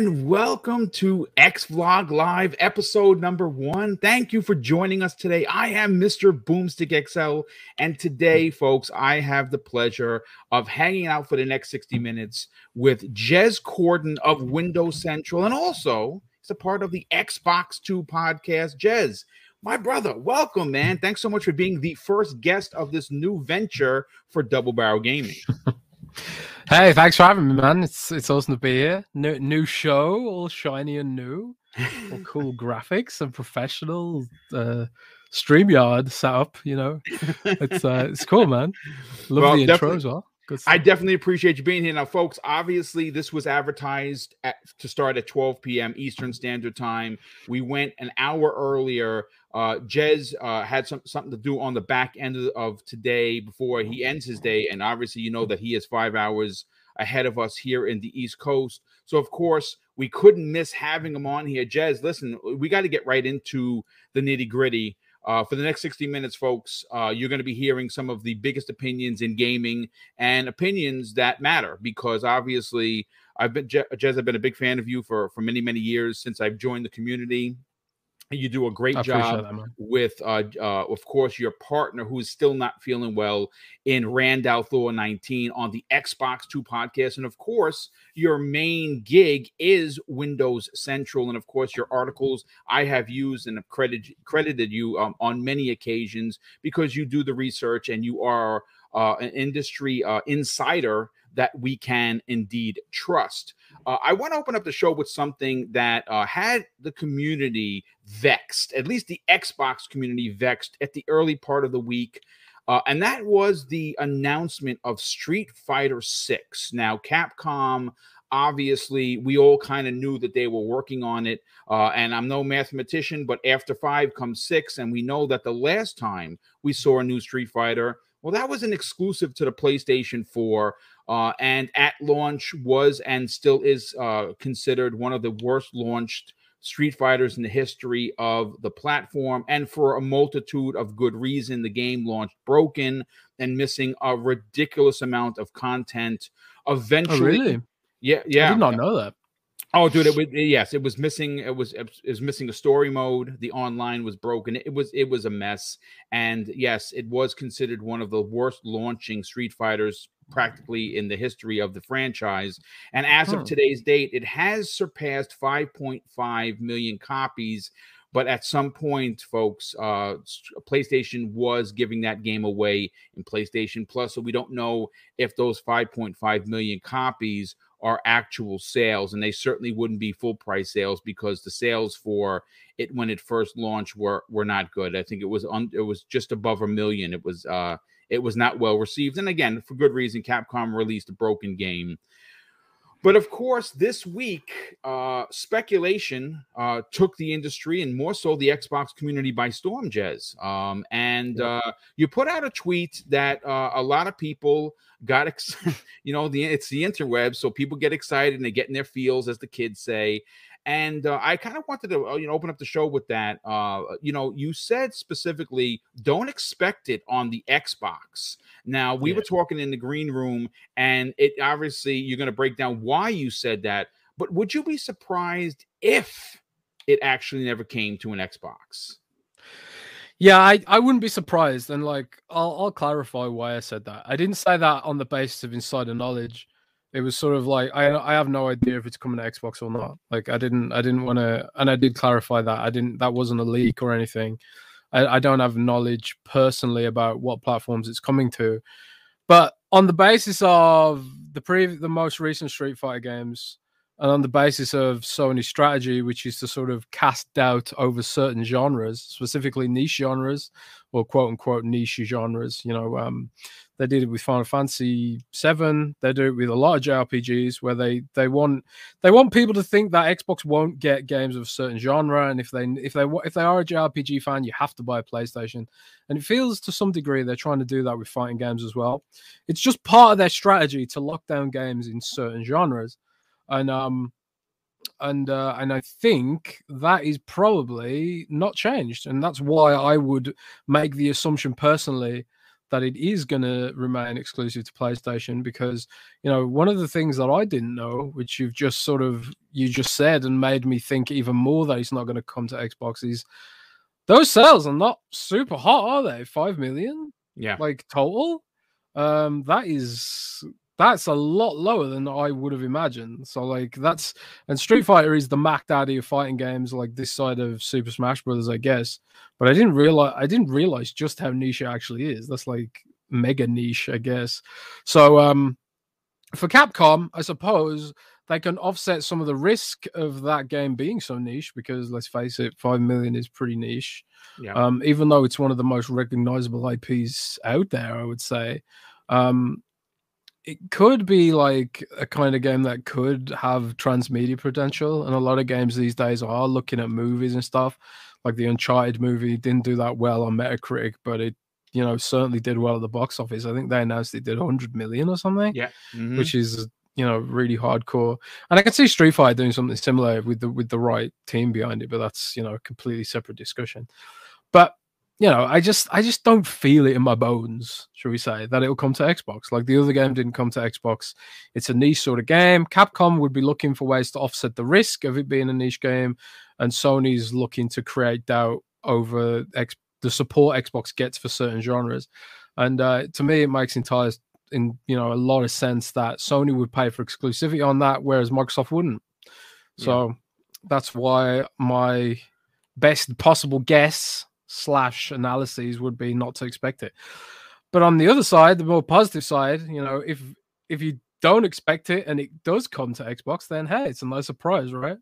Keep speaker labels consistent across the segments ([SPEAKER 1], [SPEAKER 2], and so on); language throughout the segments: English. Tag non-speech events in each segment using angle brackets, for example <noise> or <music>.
[SPEAKER 1] And welcome to X Vlog Live episode number one. Thank you for joining us today. I am Mr. Boomstick XL, and today, folks, I have the pleasure of hanging out for the next 60 minutes with Jez Corden of Windows Central, and also he's a part of the Xbox 2 podcast. Jez, my brother, welcome, man. Thanks so much for being the first guest of this new venture for Double Barrel Gaming. <laughs>
[SPEAKER 2] Hey, thanks for having me, man. It's it's awesome to be here. New new show, all shiny and new, all <laughs> cool graphics and professional uh, Streamyard setup. You know, it's uh, it's cool, man. <laughs> Love well, the intro as well.
[SPEAKER 1] I definitely appreciate you being here. Now, folks, obviously, this was advertised at, to start at 12 p.m. Eastern Standard Time. We went an hour earlier. Uh, Jez uh, had some, something to do on the back end of, today before he ends his day. And obviously, you know that he is five hours ahead of us here in the East Coast. So, of course, we couldn't miss having him on here. Jez, listen, we got to get right into the nitty gritty. Uh, for the next 60 minutes, folks, uh, you're going to be hearing some of the biggest opinions in gaming and opinions that matter because obviously I've been, Jez, I've been a big fan of you for, for many, many years since I've joined the community. You do a great job that, with, uh, uh, of course, your partner who is still not feeling well in Rand al Thor 19 on the Xbox 2 podcast. And of course, your main gig is Windows Central. And of course, your articles I have used and have credited, credited you um, on many occasions because you do the research and you are uh, an industry uh, insider that we can indeed trust. Uh, I want to open up the show with something that uh, had the community vexed, at least the Xbox community vexed at the early part of the week. Uh, and that was the announcement of Street Fighter 6. Now, Capcom obviously we all kind of knew that they were working on it uh, and i'm no mathematician but after five comes six and we know that the last time we saw a new street fighter well that was an exclusive to the playstation 4 uh, and at launch was and still is uh, considered one of the worst launched Street Fighters in the history of the platform, and for a multitude of good reason. The game launched broken and missing a ridiculous amount of content.
[SPEAKER 2] Oh,
[SPEAKER 1] Eventually,
[SPEAKER 2] oh, really?
[SPEAKER 1] Yeah, yeah.
[SPEAKER 2] I did not know that.
[SPEAKER 1] Oh, dude, it was yes, it was missing. It was it was missing a story mode. The online was broken. It was it was a mess. And yes, it was considered one of the worst launching Street Fighters practically in the history of the franchise. And as of today's date, it has surpassed 5.5 million copies. But at some point, folks, uh, PlayStation was giving that game away in PlayStation Plus. So we don't know if those 5.5 million copies are actual sales, and they certainly wouldn't be full price sales because the sales for it when it first launched were were not good. I think it was on it was just above a million. It was uh it was not well received, and again for good reason. Capcom released a broken game. But of course, this week, uh, speculation uh, took the industry and more so the Xbox community by storm, Jez. Um, and uh, you put out a tweet that uh, a lot of people got, ex- <laughs> you know, the it's the interweb, so people get excited and they get in their feels, as the kids say. And uh, I kind of wanted to, uh, you know, open up the show with that. Uh, you know, you said specifically, don't expect it on the Xbox. Now we yeah. were talking in the green room, and it obviously you're going to break down why you said that. But would you be surprised if it actually never came to an Xbox?
[SPEAKER 2] Yeah, I, I wouldn't be surprised. And like, I'll, I'll clarify why I said that. I didn't say that on the basis of insider knowledge. It was sort of like I I have no idea if it's coming to Xbox or not. Like I didn't I didn't want to, and I did clarify that I didn't that wasn't a leak or anything. I, I don't have knowledge personally about what platforms it's coming to, but on the basis of the pre the most recent Street Fighter games, and on the basis of Sony's strategy, which is to sort of cast doubt over certain genres, specifically niche genres or quote unquote niche genres. You know, um, they did it with Final Fantasy VII. They do it with a lot of JRPGs where they they want they want people to think that Xbox won't get games of a certain genre, and if they if they if they are a JRPG fan, you have to buy a PlayStation. And it feels to some degree they're trying to do that with fighting games as well. It's just part of their strategy to lock down games in certain genres, and um and uh, and I think that is probably not changed, and that's why I would make the assumption personally that it is going to remain exclusive to PlayStation because you know one of the things that I didn't know, which you've just sort of you just said and made me think even more that it's not going to come to Xbox is those sales are not super hot, are they? Five million,
[SPEAKER 1] Yeah.
[SPEAKER 2] like total. Um, that is that's a lot lower than I would have imagined. So like that's and Street Fighter is the Mac Daddy of fighting games, like this side of Super Smash Brothers, I guess. But I didn't realize I didn't realize just how niche it actually is. That's like mega niche, I guess. So um for Capcom, I suppose they can offset some of the risk of that game being so niche because let's face it, five million is pretty niche.
[SPEAKER 1] Yeah.
[SPEAKER 2] Um, even though it's one of the most recognizable IPs out there, I would say. Um, it could be like a kind of game that could have transmedia potential, and a lot of games these days are looking at movies and stuff. Like the Uncharted movie didn't do that well on Metacritic, but it, you know, certainly did well at the box office. I think they announced it did 100 million or something,
[SPEAKER 1] yeah. Mhm.
[SPEAKER 2] which is you know really hardcore. And I can see Street Fighter doing something similar with the with the right team behind it, but that's you know a completely separate discussion. But you know, I just I just don't feel it in my bones, shall we say, that it'll come to Xbox. Like the other game didn't come to Xbox. It's a niche sort of game. Capcom would be looking for ways to offset the risk of it being a niche game, and Sony's looking to create doubt over X, the support Xbox gets for certain genres. And uh, to me, it makes entire in you know a lot of sense that Sony would pay for exclusivity on that, whereas Microsoft wouldn't. So that's why my best possible guess slash analyses would be not to expect it. But on the other side, the more positive side, you know, if if you don't expect it and it does come to Xbox, then hey, it's a nice surprise, right?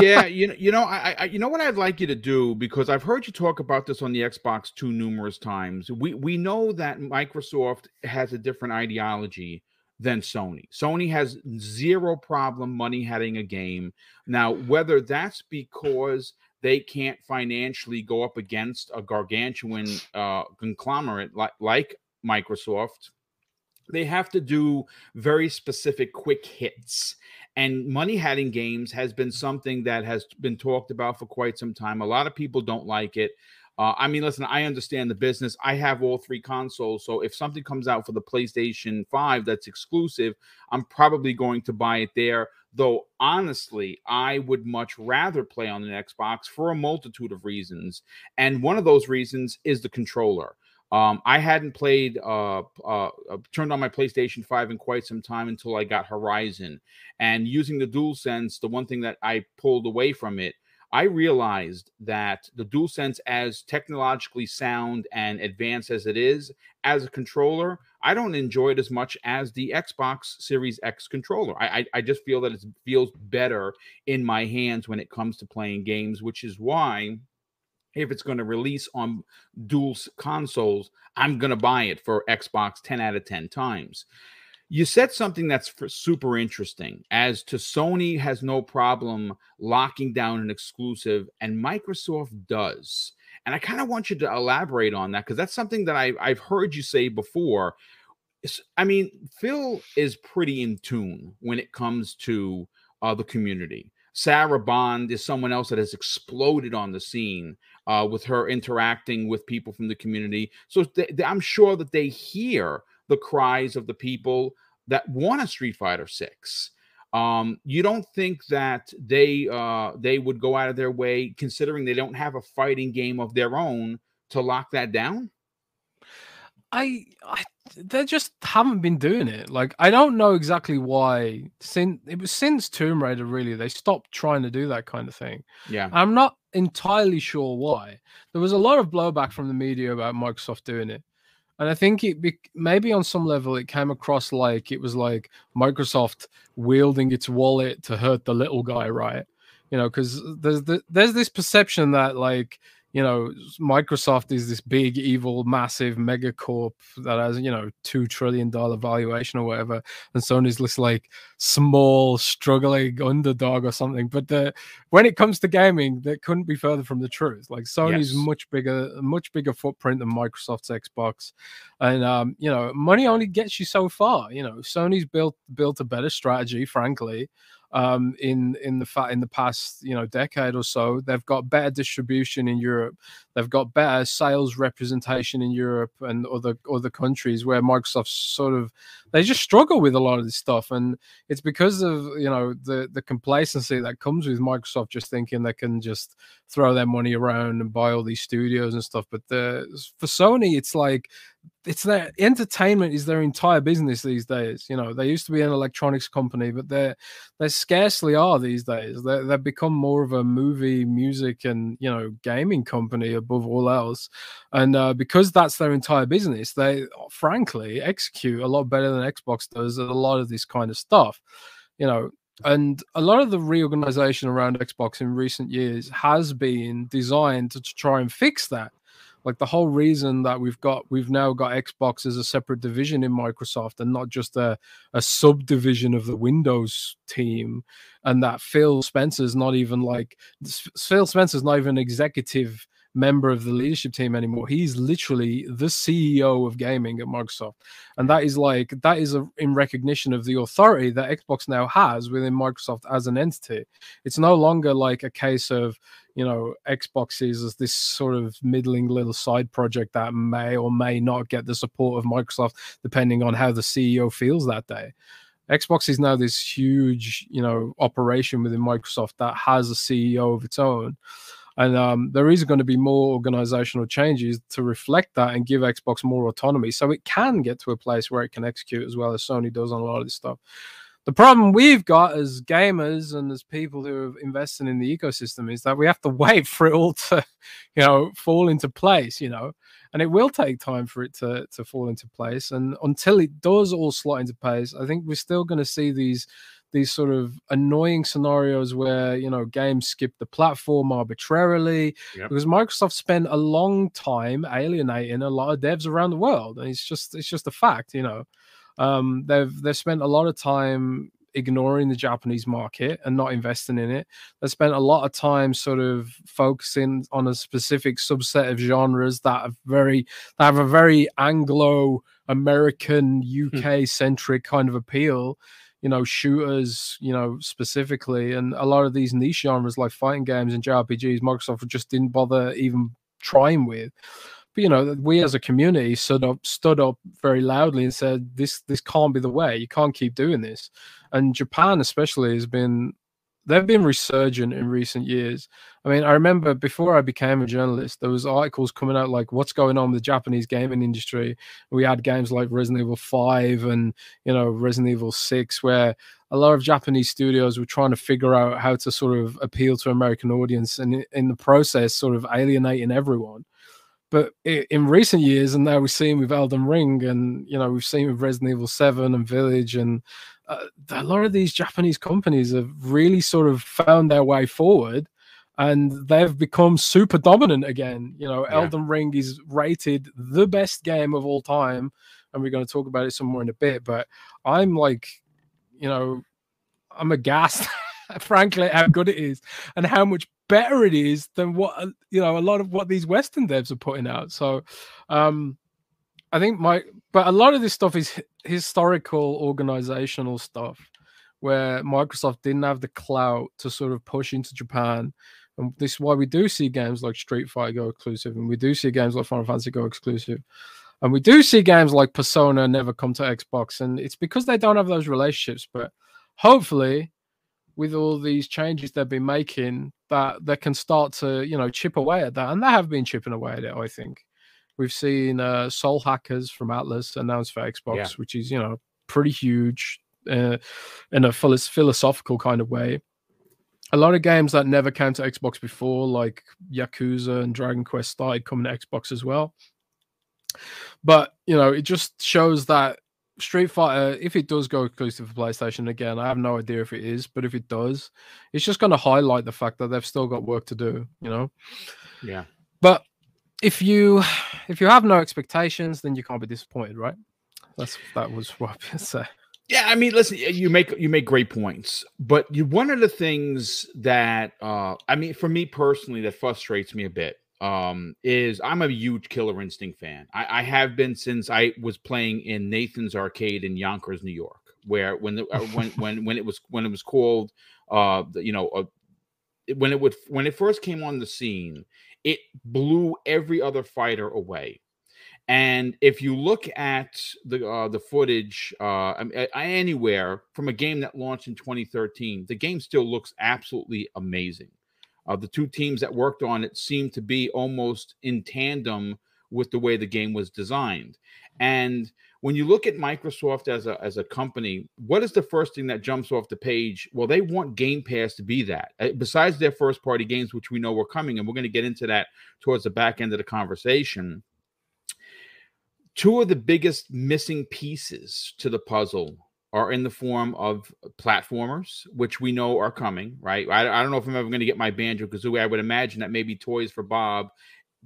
[SPEAKER 1] yeah, <laughs> you know, you know, I, I, you know what I'd like you to do because I've heard you talk about this on the Xbox 2 numerous times. We we know that Microsoft has a different ideology than Sony. Sony has zero problem money hatting a game. Now, whether that's because they can't financially go up against a gargantuan uh, conglomerate like like Microsoft, they have to do very specific quick hits. And money hatting games has been something that has been talked about for quite some time. A lot of people don't like it uh, i mean listen i understand the business i have all three consoles so if something comes out for the playstation 5 that's exclusive i'm probably going to buy it there though honestly i would much rather play on an xbox for a multitude of reasons and one of those reasons is the controller um, I hadn't played, uh, uh, uh, turned on my PlayStation 5 in quite some time until I got Horizon. And using the DualSense, the one thing that I pulled away from it, I realized that the DualSense, as technologically sound and advanced as it is, as a controller, I don't enjoy it as much as the Xbox Series X controller. I, I, I just feel that it feels better in my hands when it comes to playing games, which is why if it's going to release on dual consoles, I'm going to buy it for Xbox 10 out of 10 times. You said something that's super interesting as to Sony has no problem locking down an exclusive, and Microsoft does. And I kind of want you to elaborate on that because that's something that I, I've heard you say before. I mean, Phil is pretty in tune when it comes to uh, the community. Sarah Bond is someone else that has exploded on the scene uh, with her interacting with people from the community. So th- th- I'm sure that they hear the cries of the people that want a Street Fighter Six. Um, you don't think that they uh, they would go out of their way, considering they don't have a fighting game of their own, to lock that down?
[SPEAKER 2] I, I they just haven't been doing it. Like I don't know exactly why. Since it was since Tomb Raider, really, they stopped trying to do that kind of thing.
[SPEAKER 1] Yeah,
[SPEAKER 2] I'm not entirely sure why. There was a lot of blowback from the media about Microsoft doing it, and I think it be, maybe on some level it came across like it was like Microsoft wielding its wallet to hurt the little guy, right? You know, because there's the, there's this perception that like you know, Microsoft is this big, evil, massive megacorp that has, you know, two trillion dollar valuation or whatever, and Sony's this like small, struggling underdog or something. But the when it comes to gaming, that couldn't be further from the truth. Like Sony's yes. much bigger, much bigger footprint than Microsoft's Xbox, and um, you know, money only gets you so far. You know, Sony's built built a better strategy, frankly um, in in the fa- in the past you know decade or so. They've got better distribution in Europe. They've got better sales representation in Europe and other other countries where Microsoft sort of they just struggle with a lot of this stuff, and it's because of you know the the complacency that comes with Microsoft just thinking they can just throw their money around and buy all these studios and stuff. But the for Sony, it's like it's their entertainment is their entire business these days. You know, they used to be an electronics company, but they they scarcely are these days. They they've become more of a movie, music, and you know, gaming company above all else. And uh, because that's their entire business, they frankly execute a lot better than Xbox does a lot of this kind of stuff. You know, and a lot of the reorganization around Xbox in recent years has been designed to, to try and fix that like the whole reason that we've got we've now got Xbox as a separate division in Microsoft and not just a, a subdivision of the Windows team, and that Phil Spencer's not even like Phil Spencer's not even executive member of the leadership team anymore. He's literally the CEO of gaming at Microsoft. And that is like, that is a, in recognition of the authority that Xbox now has within Microsoft as an entity. It's no longer like a case of, you know, Xbox is this sort of middling little side project that may or may not get the support of Microsoft, depending on how the CEO feels that day. Xbox is now this huge, you know, operation within Microsoft that has a CEO of its own. And um, there is going to be more organizational changes to reflect that and give Xbox more autonomy so it can get to a place where it can execute as well as Sony does on a lot of this stuff. The problem we've got as gamers and as people who are investing in the ecosystem is that we have to <laughs> wait for it all to, you know, fall into place, you know, and it will take time for it to, to fall into place. And until it does all slot into place, I think we're still going to see these these sort of annoying scenarios where you know games skip the platform arbitrarily yep. because Microsoft spent a long time alienating a lot of devs around the world, and it's just it's just a fact, you know. Um, they've they've spent a lot of time ignoring the Japanese market and not investing in it. They spent a lot of time sort of focusing on a specific subset of genres that are very that have a very Anglo American UK centric kind of appeal you know, shooters, you know, specifically, and a lot of these niche genres like fighting games and JRPGs, Microsoft just didn't bother even trying with. But you know, we as a community stood up, stood up very loudly and said, "This, this can't be the way. You can't keep doing this." And Japan, especially, has been they've been resurgent in recent years. I mean, I remember before I became a journalist, there was articles coming out like what's going on with the Japanese gaming industry. We had games like Resident Evil 5 and, you know, Resident Evil 6 where a lot of Japanese studios were trying to figure out how to sort of appeal to American audience and in the process sort of alienating everyone. But in recent years, and now we've seen with Elden Ring, and you know we've seen with Resident Evil Seven and Village, and uh, a lot of these Japanese companies have really sort of found their way forward and they've become super dominant again. You know, yeah. Elden Ring is rated the best game of all time, and we're going to talk about it some more in a bit. But I'm like, you know, I'm aghast, <laughs> <laughs> frankly, how good it is and how much better it is than what uh, you know a lot of what these Western devs are putting out. So, um, I think my, but a lot of this stuff is historical organizational stuff where Microsoft didn't have the clout to sort of push into Japan. And this is why we do see games like Street Fighter go exclusive, and we do see games like Final Fantasy go exclusive. And we do see games like Persona never come to Xbox, and it's because they don't have those relationships. But hopefully, with all these changes they've been making, that they can start to, you know, chip away at that. And they have been chipping away at it, I think. We've seen uh, Soul Hackers from Atlus announced for Xbox, yeah. which is you know pretty huge uh, in a philosophical kind of way. A lot of games that never came to Xbox before, like Yakuza and Dragon Quest, started coming to Xbox as well. But you know, it just shows that Street Fighter, if it does go exclusive for PlayStation again, I have no idea if it is, but if it does, it's just going to highlight the fact that they've still got work to do. You know.
[SPEAKER 1] Yeah.
[SPEAKER 2] But if you if you have no expectations, then you can't be disappointed, right? That's that was <laughs> what I say.
[SPEAKER 1] Yeah, I mean, listen, you make you make great points, but you one of the things that uh I mean, for me personally, that frustrates me a bit um is I'm a huge Killer Instinct fan. I, I have been since I was playing in Nathan's Arcade in Yonkers, New York, where when the uh, when <laughs> when when it was when it was called uh you know uh, when it would when it first came on the scene it blew every other fighter away. And if you look at the uh, the footage uh, anywhere from a game that launched in 2013, the game still looks absolutely amazing. Uh, the two teams that worked on it seem to be almost in tandem with the way the game was designed. And when you look at Microsoft as a as a company, what is the first thing that jumps off the page? Well, they want Game Pass to be that. Uh, besides their first party games, which we know were coming, and we're going to get into that towards the back end of the conversation. Two of the biggest missing pieces to the puzzle are in the form of platformers, which we know are coming, right? I, I don't know if I'm ever going to get my Banjo Kazooie. I would imagine that maybe Toys for Bob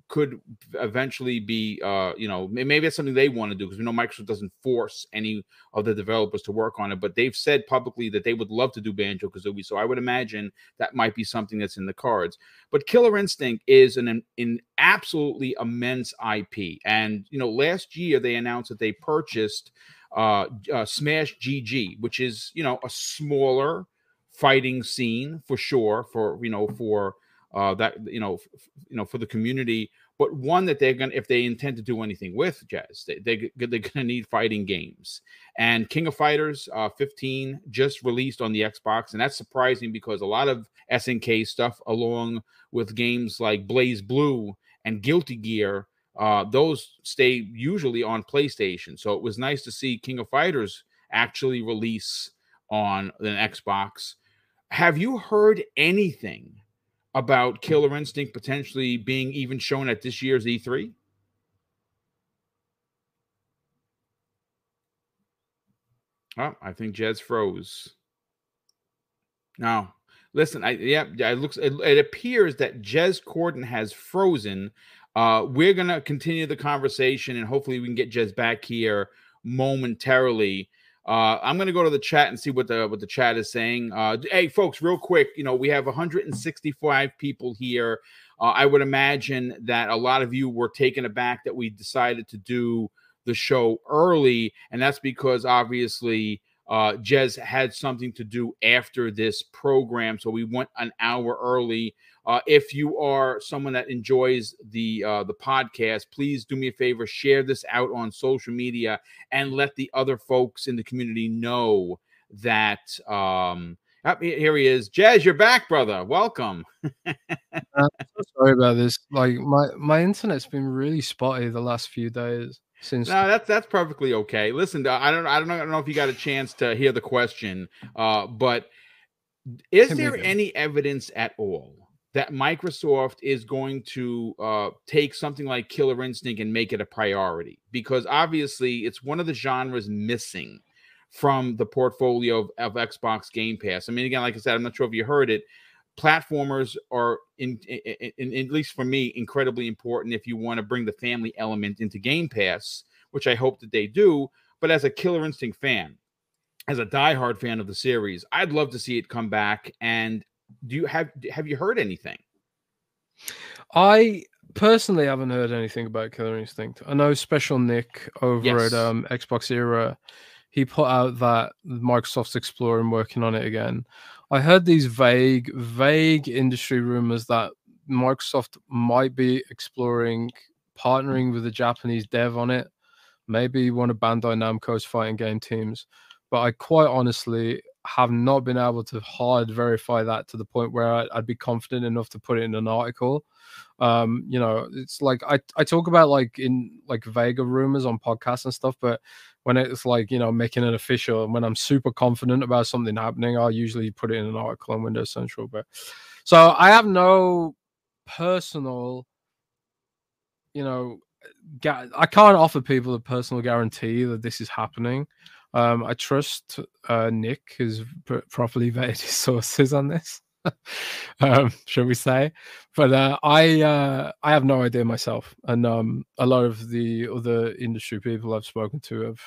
[SPEAKER 1] could eventually be uh you know maybe that's something they want to do because we know microsoft doesn't force any of the developers to work on it but they've said publicly that they would love to do banjo kazooie so i would imagine that might be something that's in the cards but killer instinct is an, an absolutely immense ip and you know last year they announced that they purchased uh, uh smash gg which is you know a smaller fighting scene for sure for you know for uh, that you know, f- you know, for the community, but one that they're gonna, if they intend to do anything with Jazz, they, they they're gonna need fighting games. And King of Fighters uh, 15 just released on the Xbox, and that's surprising because a lot of SNK stuff, along with games like BlazBlue and Guilty Gear, uh, those stay usually on PlayStation. So it was nice to see King of Fighters actually release on an Xbox. Have you heard anything about Killer Instinct potentially being even shown at this year's E3? Oh, I think Jez froze. Now, listen, I yeah, it looks it, it appears that Jez Corden has frozen. Uh, we're gonna continue the conversation and hopefully we can get Jez back here momentarily. Uh, I'm going to go to the chat and see what the what the chat is saying. Uh, hey, folks, real quick, you know we have 165 people here. Uh, I would imagine that a lot of you were taken aback that we decided to do the show early, and that's because obviously uh, Jez had something to do after this program, so we went an hour early. Uh, if you are someone that enjoys the uh, the podcast, please do me a favor, share this out on social media, and let the other folks in the community know that. Um, oh, here he is, Jez. You're back, brother. Welcome. <laughs>
[SPEAKER 2] uh, so sorry about this. Like my my internet's been really spotty the last few days. Since
[SPEAKER 1] no, that's that's perfectly okay. Listen, I don't I don't know, I don't know if you got a chance to hear the question, uh, but is there any evidence at all that Microsoft is going to uh, take something like Killer Instinct and make it a priority because obviously it's one of the genres missing from the portfolio of, of, Xbox Game Pass. I mean, again, like I said, I'm not sure if you heard it. Platformers are, in, in, in, at least for me, incredibly important if you want to bring the family element into Game Pass, which I hope that they do. But as a Killer Instinct fan, as a diehard fan of the series, I'd love to see it come back. And do you have have you heard anything?
[SPEAKER 2] I personally haven't heard anything about Killer Instinct. I know Shpeshal Nick over yes. at um, Xbox Era, he put out that Microsoft's exploring working on it again. I heard these vague, vague industry rumors that Microsoft might be exploring partnering with a Japanese dev on it, maybe one of Bandai Namco's fighting game teams. But I quite honestly have not been able to hard verify that to the point where I'd be confident enough to put it in an article. Um, you know, it's like I, I talk about like in like Vega rumors on podcasts and stuff, but when it's like, you know, making it official and when I'm super confident about something happening, I'll usually put it in an article on Windows Central. But so I have no personal, you know, I can't offer people a personal guarantee that this is happening. Um, I trust uh, Nick has properly <laughs> vetted his sources on this. <laughs> um, shall we say? But uh, I uh, I have no idea myself, and um, a lot of the other industry people I've spoken to have,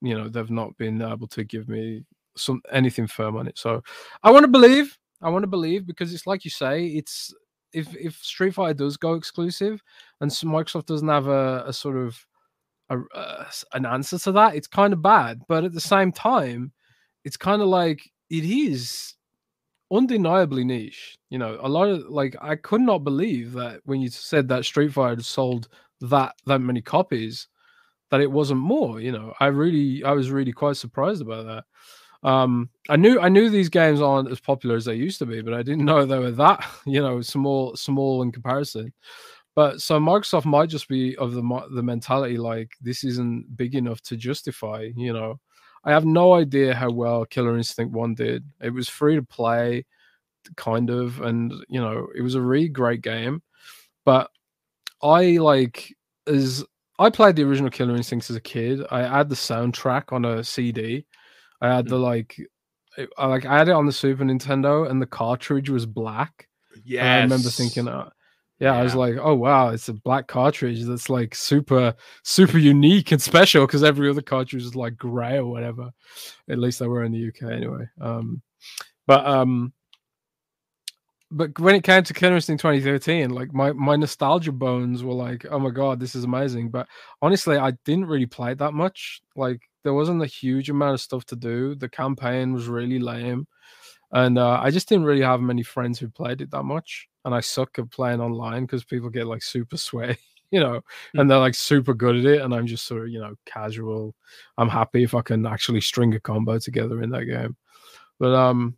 [SPEAKER 2] you know, they've not been able to give me some anything firm on it. So I want to believe. I want to believe because it's like you say, it's if if Street Fighter does go exclusive, and Microsoft doesn't have a, a sort of a, uh, an answer to that, it's kind of bad. But at the same time, it's kind of like it is undeniably niche. You know, a lot of like I could not believe that when you said that Street Fighter sold that that many copies, that it wasn't more. You know, I really I was really quite surprised about that. Um, I knew I knew these games aren't as popular as they used to be, but I didn't <laughs> know they were that <laughs> you know small small in comparison. But so Microsoft might just be of the the mentality like this isn't big enough to justify. You know, I have no idea how well Killer Instinct One did. It was free to play, kind of, and you know it was a really great game. But I like as I played the original Killer Instincts as a kid. I had the soundtrack on a CD. I had the mm. like, I like I had it on the Super Nintendo, and the cartridge was black.
[SPEAKER 1] Yeah,
[SPEAKER 2] I remember thinking, uh, yeah, yeah, I was like, oh wow, it's a black cartridge that's like super, super unique and special because every other cartridge is like gray or whatever. At least they were in the UK anyway. Um, but um, but when it came to Killer Instinct 2013, like my my nostalgia bones were like, oh my god, this is amazing. But honestly, I didn't really play it that much. Like there wasn't a huge amount of stuff to do. The campaign was really lame, and uh, I just didn't really have many friends who played it that much and I suck at playing online because people get like super <laughs> sweaty, you know, mm. and they're like super good at it, and I'm just sort of you know casual. I'm happy if I can actually string a combo together in that game, but um,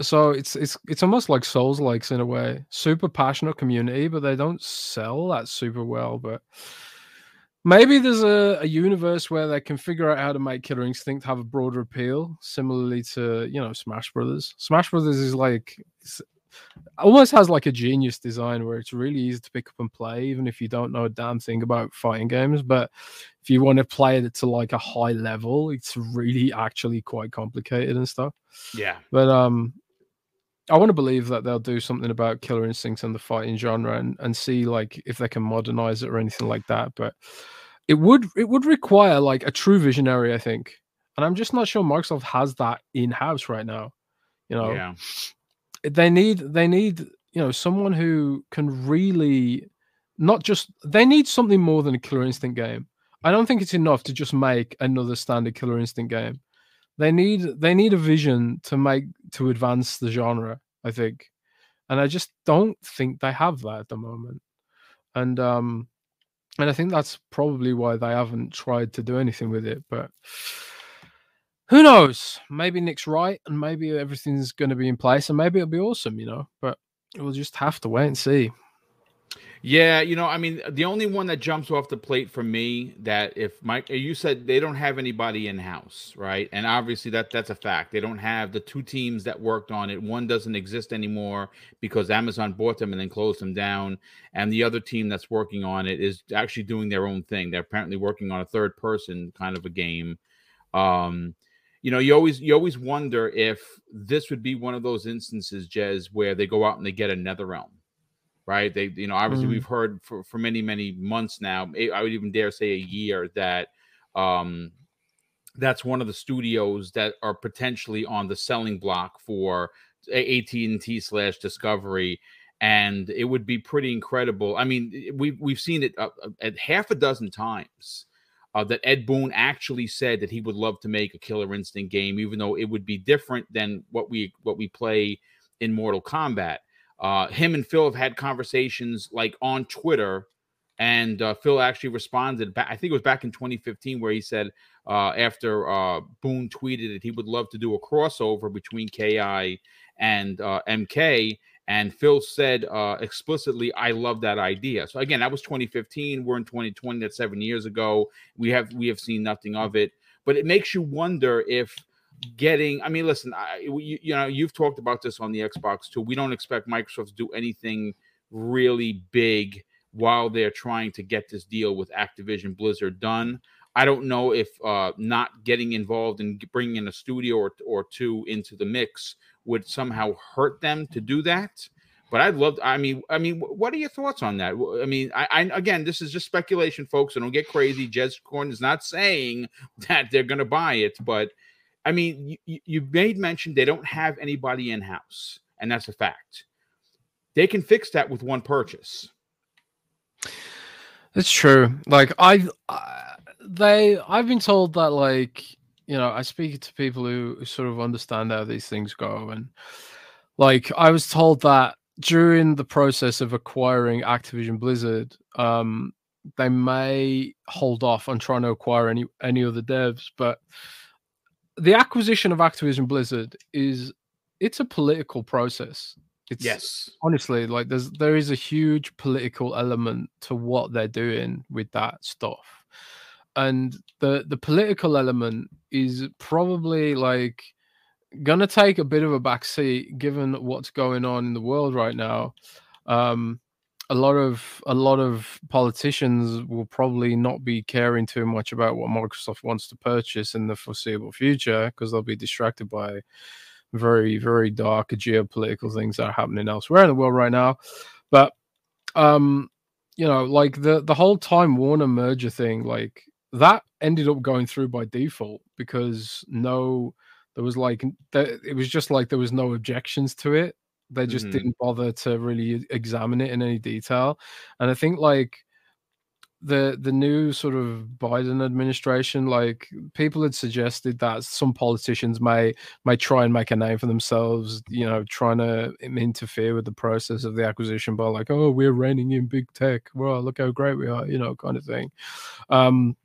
[SPEAKER 2] so it's it's it's almost like Souls likes in a way, super passionate community, but they don't sell that super well, but. Maybe there's a, a universe where they can figure out how to make Killer Instinct have a broader appeal, similarly to you know Smash Brothers. Smash Brothers is like almost has like a genius design where it's really easy to pick up and play, even if you don't know a damn thing about fighting games. But if you want to play it to like a high level, it's really actually quite complicated and stuff.
[SPEAKER 1] Yeah.
[SPEAKER 2] But um I want to believe that they'll do something about Killer Instinct and the fighting genre and, and see like if they can modernize it or anything like that. But it would it would require like a true visionary, I think. And I'm just not sure Microsoft has that in house right now. You know,
[SPEAKER 1] yeah
[SPEAKER 2] they need they need you know someone who can really not just they need something more than a killer instinct game i don't think it's enough to just make another standard killer instinct game they need they need a vision to make to advance the genre i think and i just don't think they have that at the moment and um and i think that's probably why they haven't tried to do anything with it but who knows? Maybe Nick's right, and maybe everything's going to be in place, and maybe it'll be awesome, you know. But we'll just have to wait and see.
[SPEAKER 1] Yeah, you know, I mean, the only one that jumps off the plate for me that if Mike, you said they don't have anybody in house, right? And obviously that that's a fact. They don't have the two teams that worked on it. One doesn't exist anymore because Amazon bought them and then closed them down, and the other team that's working on it is actually doing their own thing. They're apparently working on a third person kind of a game. Um, you know, you always you always wonder if this would be one of those instances, Jez, where they go out and they get NetherRealm, right? They, you know, obviously mm. we've heard for, for many many months now. I would even dare say a year that um that's one of the studios that are potentially on the selling block for AT&T slash Discovery, and it would be pretty incredible. I mean, we've we've seen it uh, at half a dozen times uh, that Ed Boon actually said that he would love to make a Killer Instinct game, even though it would be different than what we what we play in Mortal Kombat. Uh, him and Phil have had conversations like on Twitter, and uh, Phil actually responded. Back, I think it was back in 2015 where he said uh, after uh, Boon tweeted that he would love to do a crossover between Ki and uh, MK, and Phil said uh, explicitly, "I love that idea." So again, that was 2015. We're in 2020. That's seven years ago. We have we have seen nothing of it. But it makes you wonder if getting. I mean, listen, I, you, you know, you've talked about this on the Xbox 2. We don't expect Microsoft to do anything really big while they're trying to get this deal with Activision Blizzard done. I don't know if uh, not getting involved in bringing in a studio or, or two into the mix would somehow hurt them to do that. But I'd love. To, I mean, I mean, what are your thoughts on that? I mean, I, I again, this is just speculation, folks. So don't get crazy. Jez Corden is not saying <laughs> that they're going to buy it, but I mean, you, you made mention they don't have anybody in house, and that's a fact. They can fix that with one purchase.
[SPEAKER 2] It's true. Like I, they, I've been told that like you know, I speak to people who, who sort of understand how these things go, and like I was told that during the process of acquiring Activision Blizzard, um, they may hold off on trying to acquire any any other devs, but the acquisition of Activision Blizzard is it's a political process. It's
[SPEAKER 1] yes,
[SPEAKER 2] honestly like there's there is a huge political element to what they're doing with that stuff. And the the political element is probably like gonna take a bit of a backseat given what's going on in the world right now. Um, a lot of a lot of politicians will probably not be caring too much about what Microsoft wants to purchase in the foreseeable future because they'll be distracted by very very dark geopolitical things that are happening elsewhere in the world right now. But um, you know, like the the whole Time Warner merger thing, like that ended up going through by default because no there was like it was just like there was no objections to it they just mm-hmm. didn't bother to really examine it in any detail and i think like the the new sort of Biden administration, like people had suggested that some politicians may may try and make a name for themselves, you know, trying to interfere with the process of the acquisition by like, oh, we're reining in big tech. Well, look how great we are, you know, kind of thing. Um,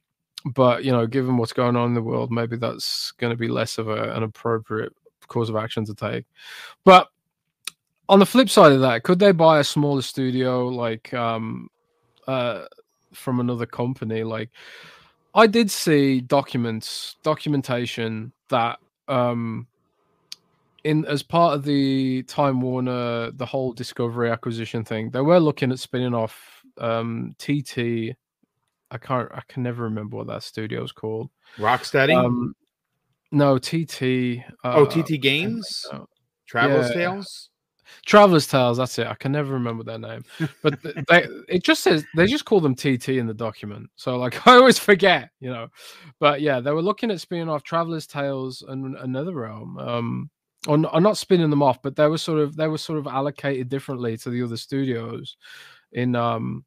[SPEAKER 2] but you know, given what's going on in the world, maybe that's going to be less of a, an appropriate course of action to take. But on the flip side of that, could they buy a smaller studio like um, uh, from another company? Like, I did see documents, documentation that um, in as part of the Time Warner, the whole Discovery acquisition thing, they were looking at spinning off um, TT I can't. I can never remember what that studio is called.
[SPEAKER 1] Rocksteady. Um,
[SPEAKER 2] no, TT.
[SPEAKER 1] Uh, oh, TT Games. Travelers yeah. Tales.
[SPEAKER 2] Traveller's Tales. That's it. I can never remember their name, but <laughs> they, it just says they just call them TT in the document. So like <laughs> I always forget, you know. But yeah, they were looking at spinning off Traveller's Tales and NetherRealm. Um, or, or not spinning them off, but they were sort of they were sort of allocated differently to the other studios in um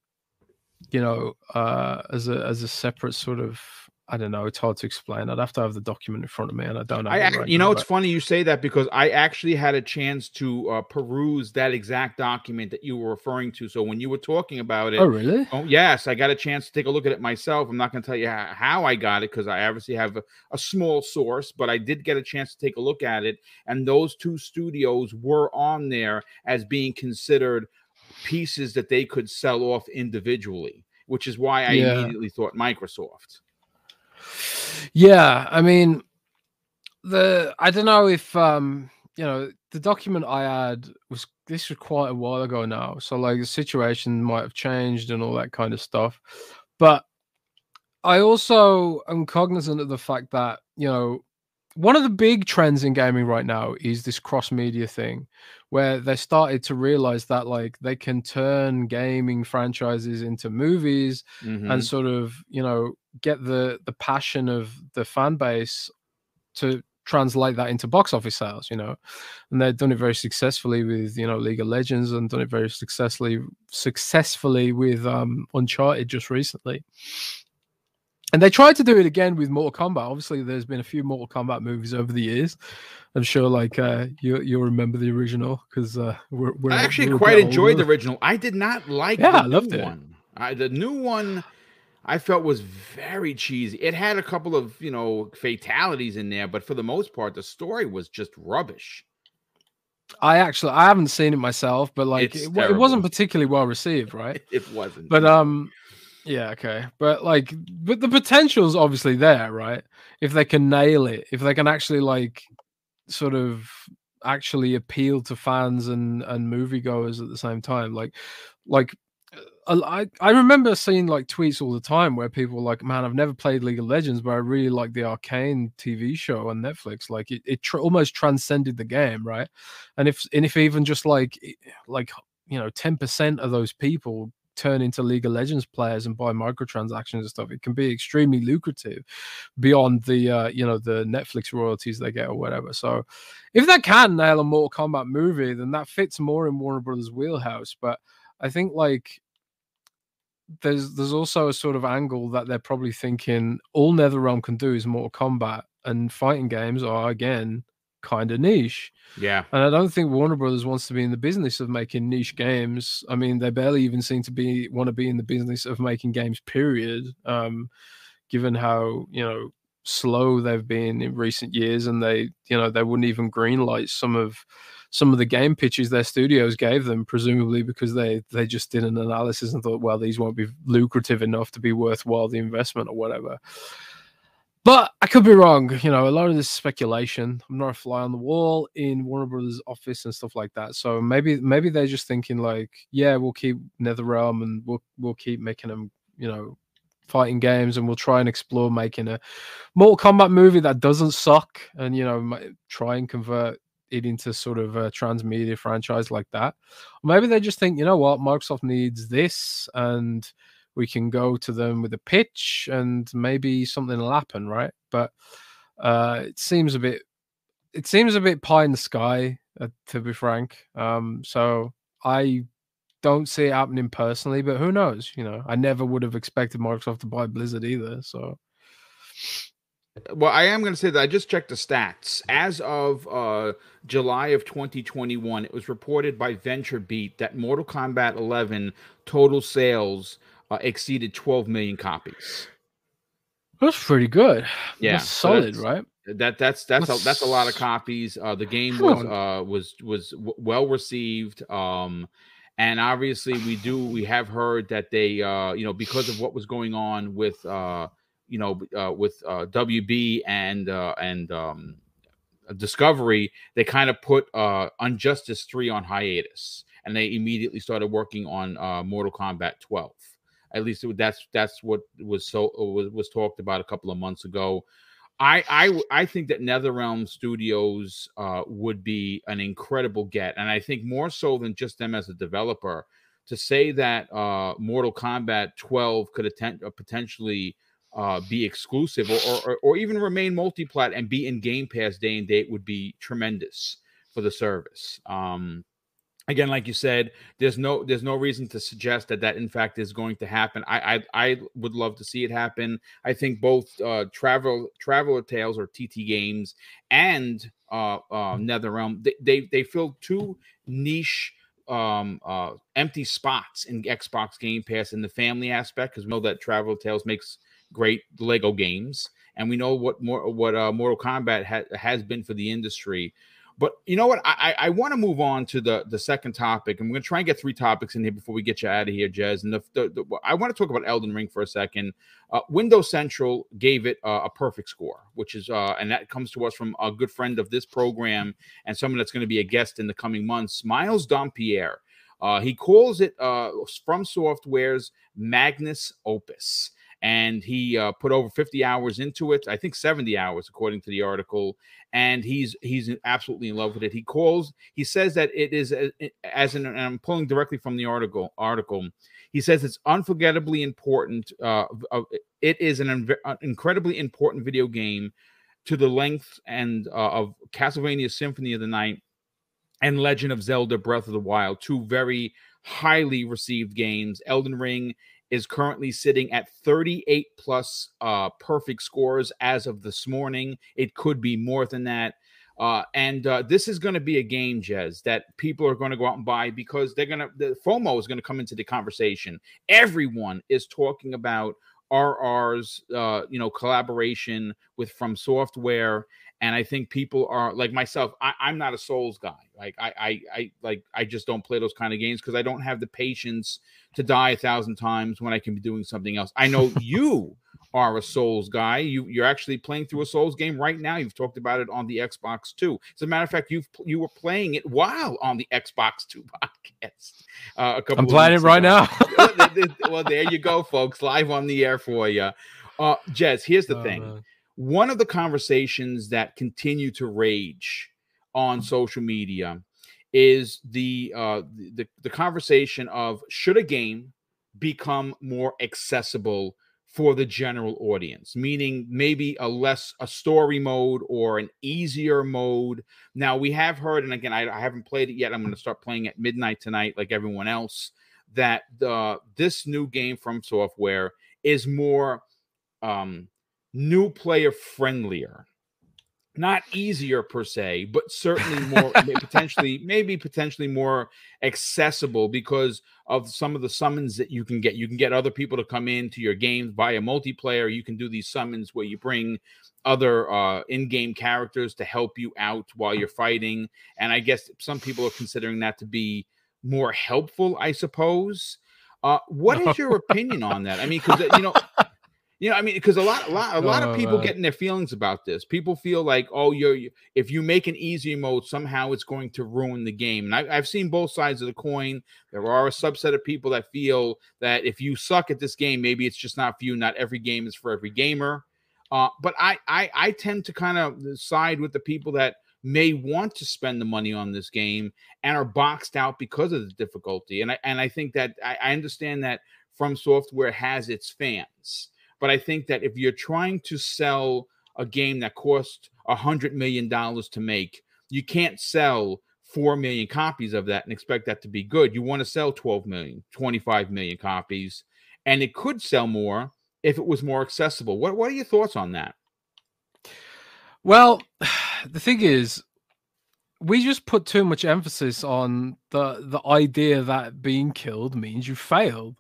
[SPEAKER 2] you know, uh, as a as a separate sort of I don't know. It's hard to explain. I'd have to have the document in front of me, and I don't know.
[SPEAKER 1] I,
[SPEAKER 2] right
[SPEAKER 1] you know,
[SPEAKER 2] now,
[SPEAKER 1] it's but... funny you say that because I actually had a chance to uh, peruse that exact document that you were referring to. So when you were talking about it,
[SPEAKER 2] oh really?
[SPEAKER 1] Oh yes, I got a chance to take a look at it myself. I'm not going to tell you how, how, I got it because I obviously have a, a, small source, but I did get a chance to take a look at it, and those two studios were on there as being considered pieces that they could sell off individually which is why I yeah. immediately thought Microsoft.
[SPEAKER 2] Yeah, I mean, the I don't know if um you know the document I had was this was quite a while ago now, so like the situation might have changed and all that kind of stuff, but I also am cognizant of the fact that you know one of the big trends in gaming right now is this cross media thing where they started to realize that like they can turn gaming franchises into movies mm-hmm. and sort of you know get the the passion of the fan base to translate that into box office sales you know and they've done it very successfully with you know league of legends and done it very successfully successfully with um uncharted just recently and they tried to do it again with Mortal Kombat. Obviously, there's been a few Mortal Kombat movies over the years. I'm sure, like uh, you you'll remember the original because uh, we're, we're,
[SPEAKER 1] I actually we're quite enjoyed older. the original. I did not like
[SPEAKER 2] yeah,
[SPEAKER 1] the
[SPEAKER 2] I loved
[SPEAKER 1] new
[SPEAKER 2] it.
[SPEAKER 1] one. I, the new one I felt was very cheesy. It had a couple of you know fatalities in there, but for the most part, the story was just rubbish.
[SPEAKER 2] I actually I haven't seen it myself, but like it, it, wasn't particularly well received, right? <laughs>
[SPEAKER 1] It wasn't.
[SPEAKER 2] But um, yeah, okay. But like but the potential's obviously there, right? If they can nail it, if they can actually like sort of actually appeal to fans and and moviegoers at the same time. Like like uh, I, I remember seeing like tweets all the time where people were like, "Man, I've never played League of Legends, but I really like the Arcane TV show on Netflix. Like, it, it tr- almost transcended the game, right? And if and if even just like like you know ten percent of those people turn into League of Legends players and buy microtransactions and stuff, it can be extremely lucrative beyond the uh, you know the Netflix royalties they get or whatever. So if that can nail a Mortal Kombat movie, then that fits more in Warner Brothers' wheelhouse. But I think like there's there's also a sort of angle that they're probably thinking all NetherRealm can do is Mortal Kombat, and fighting games are again kind of niche.
[SPEAKER 1] Yeah.
[SPEAKER 2] And I don't think Warner Brothers wants to be in the business of making niche games. I mean, they barely even seem to be want to be in the business of making games, period. Um, given how, you know, slow they've been in recent years and they, you know, they wouldn't even greenlight some of some of the game pitches their studios gave them, presumably because they they just did an analysis and thought, well, these won't be lucrative enough to be worthwhile the investment or whatever. But I could be wrong. You know, a lot of this speculation. I'm not a fly on the wall in Warner Brothers' office and stuff like that. So maybe maybe they're just thinking like, yeah, we'll keep NetherRealm and we'll we'll keep making them, you know, fighting games and we'll try and explore making a Mortal Kombat movie that doesn't suck and you know try and convert it into sort of a transmedia franchise like that. Or maybe they just think, you know what, Microsoft needs this and we can go to them with a pitch and maybe something will happen, right? But uh, it seems a bit, it seems a bit pie in the sky, uh, to be frank. Um, so I don't see it happening personally, but who knows? You know, I never would have expected Microsoft to buy Blizzard either. So.
[SPEAKER 1] Well, I am going to say that I just checked the stats. As of uh, July of 2021, it was reported by VentureBeat that Mortal Kombat 11 total sales uh, exceeded 12 million copies.
[SPEAKER 2] That's pretty good.
[SPEAKER 1] Yeah,
[SPEAKER 2] that's solid,
[SPEAKER 1] so
[SPEAKER 2] right?
[SPEAKER 1] That that's that's that's a, that's a lot of copies. Uh, the game was uh, was was w- well received. Um, and obviously we do we have heard that they uh, you know because of what was going on with uh, you know uh, with uh, WB and uh, and um, Discovery, they kind of put uh, Injustice three on hiatus, and they immediately started working on uh, Mortal Kombat 12. At least that's that's what was so was, was talked about a couple of months ago. I I I think that NetherRealm Studios uh, would be an incredible get, and I think more so than just them as a developer. To say that uh, Mortal Kombat 12 could attend, uh, potentially uh, be exclusive or, or, or even remain multi-plat and be in Game Pass day and date would be tremendous for the service. Um, again like you said there's no there's no reason to suggest that that in fact is going to happen. I i, I would love to see it happen. I think both uh travel traveler tales or tt games and uh, uh netherrealm they, they they fill two niche um uh empty spots in xbox game pass in the family aspect because we know that travel tales makes great lego games and we know what more what uh mortal kombat ha- has been for the industry but you know what? I I, want to move on to the the second topic. I'm going to try and get three topics in here before we get you out of here, Jez. And the, the, the I want to talk about Elden Ring for a second. Uh, Windows Central gave it uh, a perfect score, which is uh, and that comes to us from a good friend of this program and someone that's going to be a guest in the coming months, Miles Dompier. Uh, he calls it uh, From Software's Magnus Opus and he uh, put over 50 hours into it i think 70 hours according to the article and he's he's absolutely in love with it. He calls he says that it is a, as an and i'm pulling directly from the article article he says it's unforgettably important uh, uh it is an, an uh, incredibly important video game to the length and uh, of castlevania symphony of the night and legend of zelda breath of the wild two very highly received games elden ring is currently sitting at 38 plus uh, perfect scores as of this morning. It could be more than that. Uh, and uh, this is going to be a game, Jez, that people are going to go out and buy because they're going to, the FOMO is going to come into the conversation. Everyone is talking about RR's, uh, you know, collaboration with From Software and I think people are like myself. I, am not a Souls guy. Like I, I, I, like I just don't play those kind of games because I don't have the patience to die a thousand times when I can be doing something else. I know you are a Souls guy. You, you're actually playing through a Souls game right now. You've talked about it on the Xbox too. As a matter of fact, you've you were playing it while on the Xbox 2 <laughs> podcast. Uh, a couple.
[SPEAKER 2] I'm playing it right ago.
[SPEAKER 1] now. <laughs> <laughs> well, there you go, folks. Live on the air for you. Uh, Jez, here's the oh, thing. Man one of the conversations that continue to rage on social media is the uh, the, the conversation of should a game become more accessible for the general audience? Meaning maybe a less a story mode or an easier mode? Now we have heard and again i, I haven't played it yet i'm going to start playing at midnight tonight like everyone else that the this new game from software is more um new player friendlier not easier per se, but certainly more <laughs> potentially, maybe potentially more accessible because of some of the summons that you can get. You can get other people to come into your game via multiplayer. You can do these summons where you bring other uh, in-game characters to help you out while you're fighting. And I guess some people are considering that to be more helpful. I suppose. Uh, what is your opinion on that? I mean, because you know, <laughs> <laughs> you know, I mean, because a lot, a lot, a lot oh, of people getting their feelings about this. People feel like, oh, you're if you make an easy mode, somehow it's going to ruin the game. And I, I've seen both sides of the coin. There are a subset of people that feel that if you suck at this game, maybe it's just not for you. Not every game is for every gamer. Uh, but I, I, I tend to kind of side with the people that may want to spend the money on this game and are boxed out because of the difficulty. And I, and I think that I, I understand that From Software has its fans but I think that if you're trying to sell a game that cost a hundred million dollars to make, you can't sell 4 million copies of that and expect that to be good. You want to sell 12 million, 25 million copies, and it could sell more if it was more accessible. What, what are your thoughts on that?
[SPEAKER 2] Well, <sighs> the thing is, we just put too much emphasis on the the idea that being killed means you failed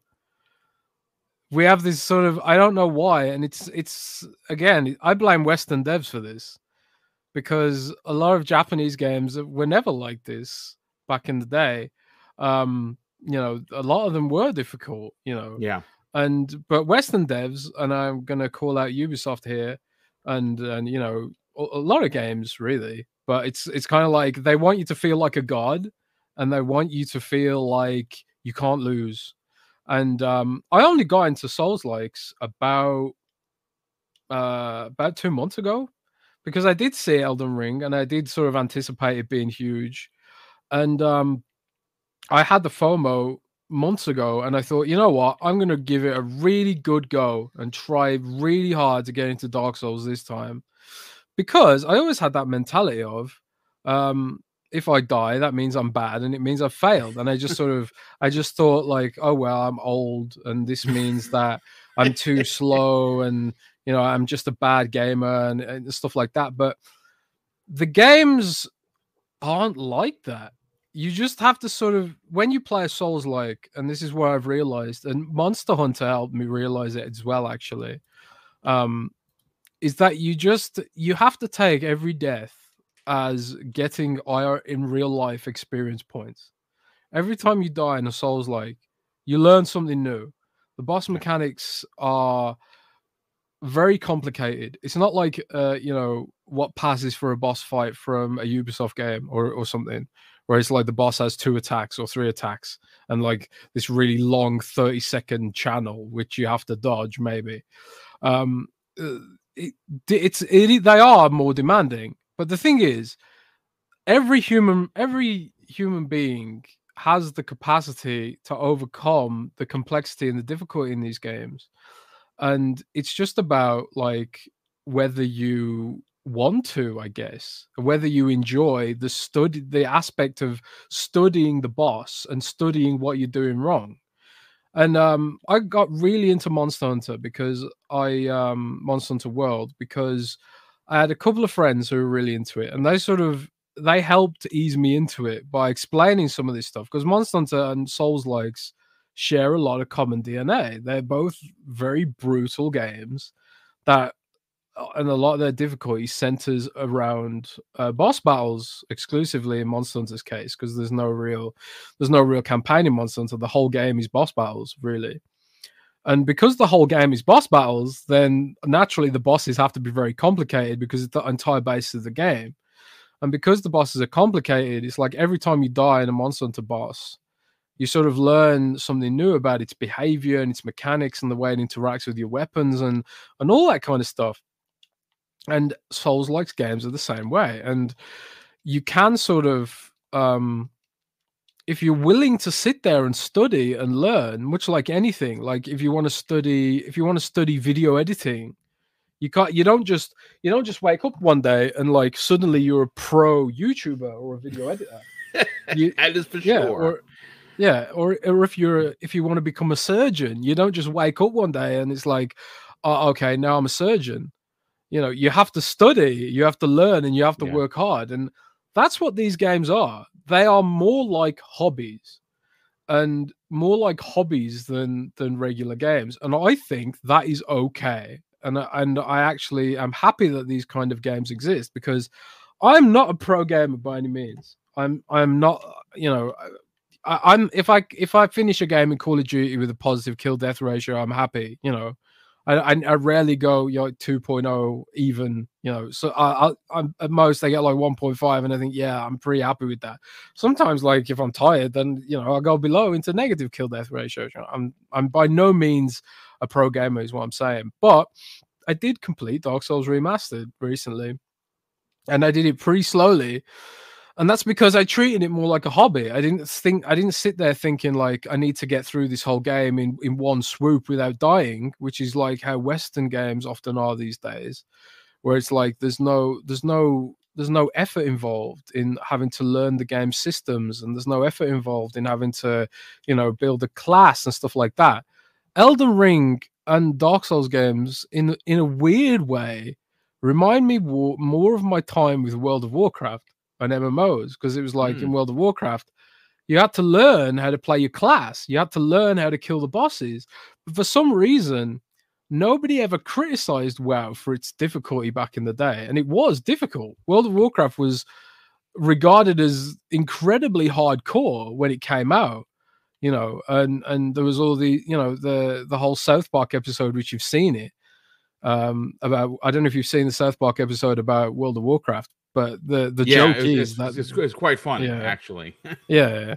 [SPEAKER 2] we have this sort of I don't know why, and it's it's again I blame Western devs for this because a lot of Japanese games were never like this back in the day. Um, you know, a lot of them were difficult. You know,
[SPEAKER 1] yeah.
[SPEAKER 2] And but Western devs, and I'm gonna call out Ubisoft here, and and you know a, a lot of games really, but it's it's kind of like they want you to feel like a god, and they want you to feel like you can't lose and um, I only got into Souls likes about uh, about two months ago because I did see Elden Ring and I did sort of anticipate it being huge, and um, I had the FOMO months ago, and I thought, you know what, I'm gonna give it a really good go and try really hard to get into Dark Souls this time. Because I always had that mentality of um, if I die, that means I'm bad and it means I've failed. And I just sort of, I just thought like, oh well, I'm old, and this means that I'm too slow, and you know, I'm just a bad gamer and, and stuff like that. But the games aren't like that. You just have to sort of when you play Souls like, and this is where I've realized, and Monster Hunter helped me realize it as well, actually. Um, is that you just you have to take every death as getting IR in real life experience points. Every time you die in a Souls like, you learn something new. The boss mechanics are very complicated. It's not like uh, you know what passes for a boss fight from a Ubisoft game or or something, where it's like the boss has two attacks or three attacks and like this really long 30 second channel which you have to dodge maybe. Um, uh, it, it's it, they are more demanding but the thing is, every human, every human being has the capacity to overcome the complexity and the difficulty in these games. And it's just about like whether you want to, I guess, whether you enjoy the study, the aspect of studying the boss and studying what you're doing wrong. And um, I got really into Monster Hunter because I um, Monster Hunter World because I had a couple of friends who were really into it, and they sort of they helped ease me into it by explaining some of this stuff because Monster Hunter and Souls likes share a lot of common DNA. They're both very brutal games that, uh, and a lot of their difficulty centers around uh, boss battles exclusively in Monster Hunter's case because there's no real, there's no real campaign in Monster Hunter. The whole game is boss battles, really. And because the whole game is boss battles, then naturally the bosses have to be very complicated because it's the entire base of the game. And because the bosses are complicated, it's like every time you die in a Monster Hunter boss, you sort of learn something new about its behavior and its mechanics and the way it interacts with your weapons and and all that kind of stuff. And Souls likes games are the same way. And you can sort of um if you're willing to sit there and study and learn, much like anything, like if you want to study, if you want to study video editing, you can't you don't just you don't just wake up one day and like suddenly you're a pro YouTuber or a video editor.
[SPEAKER 1] You, <laughs> that is for yeah,
[SPEAKER 2] sure. Or, yeah, or or if you're if you want to become a surgeon, you don't just wake up one day and it's like, oh, okay, now I'm a surgeon. You know, you have to study, you have to learn, and you have to
[SPEAKER 1] Yeah.
[SPEAKER 2] work hard. And that's what these games are. They are more like hobbies and more like hobbies than than regular games. And I think that is okay. And and I actually am happy that these kind of games exist because I'm not a pro gamer by any means. I'm I'm not you know I, I'm if I if I finish a game in Call of Duty with a positive kill death ratio, I'm happy. You know, I I, rarely go you know 2.0 even. You know, so I, I I'm at most I get like 1.5, and I think yeah, I'm pretty happy with that. Sometimes like if I'm tired, then you know I go below into negative kill death ratio. You know, I'm I'm by no means a pro gamer is what I'm saying, but I did complete Dark Souls Remastered recently, and I did it pretty slowly and that's because I treated it more like a hobby. I didn't think I didn't sit there thinking like I need to get through this whole game in in one swoop without dying, which is like how Western games often are these days, where it's like there's no there's no there's no effort involved in having to learn the game systems and there's no effort involved in having to you know build a class and stuff like that elden ring and dark souls games in in a weird way remind me more of my time with world of warcraft and mmos because it was like in
[SPEAKER 1] Hmm.
[SPEAKER 2] world of warcraft you had to learn how to play your class you had to learn how to kill the bosses but for some reason nobody ever criticized WoW for its difficulty back in the day, and it was difficult. World of Warcraft was regarded as incredibly hardcore when it came out, you know, and and there was all the you know the the whole South Park episode which you've seen it um about I don't know if you've seen the South Park episode about World of Warcraft, but the the
[SPEAKER 1] yeah,
[SPEAKER 2] joke
[SPEAKER 1] it's,
[SPEAKER 2] is that
[SPEAKER 1] it's, it's quite funny
[SPEAKER 2] Yeah.
[SPEAKER 1] actually. <laughs>
[SPEAKER 2] yeah, yeah.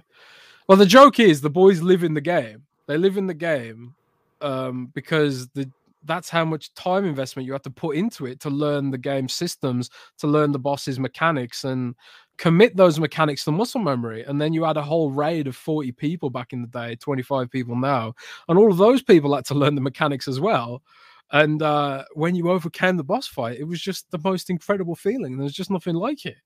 [SPEAKER 2] Well, the joke is the boys live in the game. They live in the game um, because the that's how much time investment you have to put into it to learn the game systems, to learn the boss's mechanics, and commit those mechanics to muscle memory. And then you had a whole raid of 40 people back in the day, 25 people now. And all of those people had to learn the mechanics as well. And uh, when you overcame the boss fight, it was just the most incredible feeling. There's just nothing like it.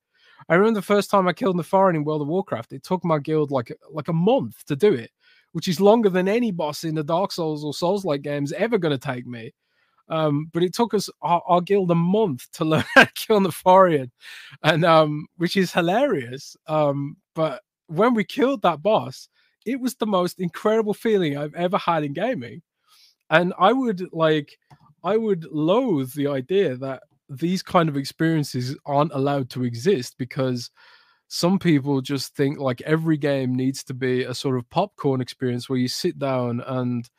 [SPEAKER 2] I remember the first time I killed Nefarian in World of Warcraft. It took my guild like like a month to do it, which is longer than any boss in the Dark Souls or Souls-like games ever going to take me. Um, but it took us our, our guild a month to <laughs> learn how to kill Nefarian, and um, which is hilarious. Um, but when we killed that boss, it was the most incredible feeling I've ever had in gaming, and I would like, I would loathe the idea that these kind of experiences aren't allowed to exist because some people just think like every game needs to be a sort of popcorn experience where you sit down and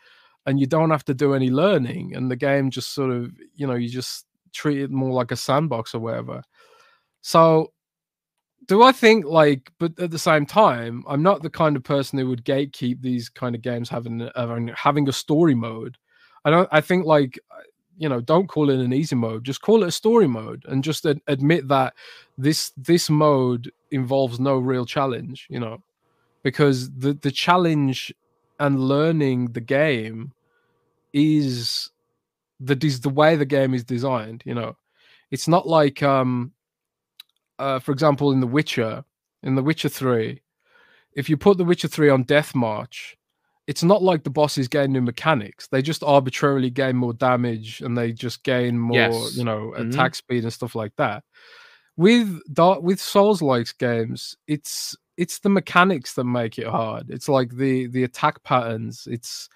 [SPEAKER 2] and you don't have to do any learning and the game just sort of you know you just treat it more like a sandbox or whatever. So do i think like but at the same time i'm not the kind of person who would gatekeep these kind of games having having, a story mode. I don't i think like you know don't call it an easy mode just call it a story mode and just ad- admit that this this mode involves no real challenge you know? Because the the challenge and learning the game is the is the way the game is designed you know? It's not like um uh for example in the witcher in the witcher 3 if you put the witcher 3 on death march it's not like the bosses gain new mechanics they just arbitrarily gain more damage and they just gain more
[SPEAKER 1] Yes.
[SPEAKER 2] you know
[SPEAKER 1] Mhm.
[SPEAKER 2] attack speed and stuff like that with dark with souls likes games it's it's the mechanics that make it hard it's like the the attack patterns it's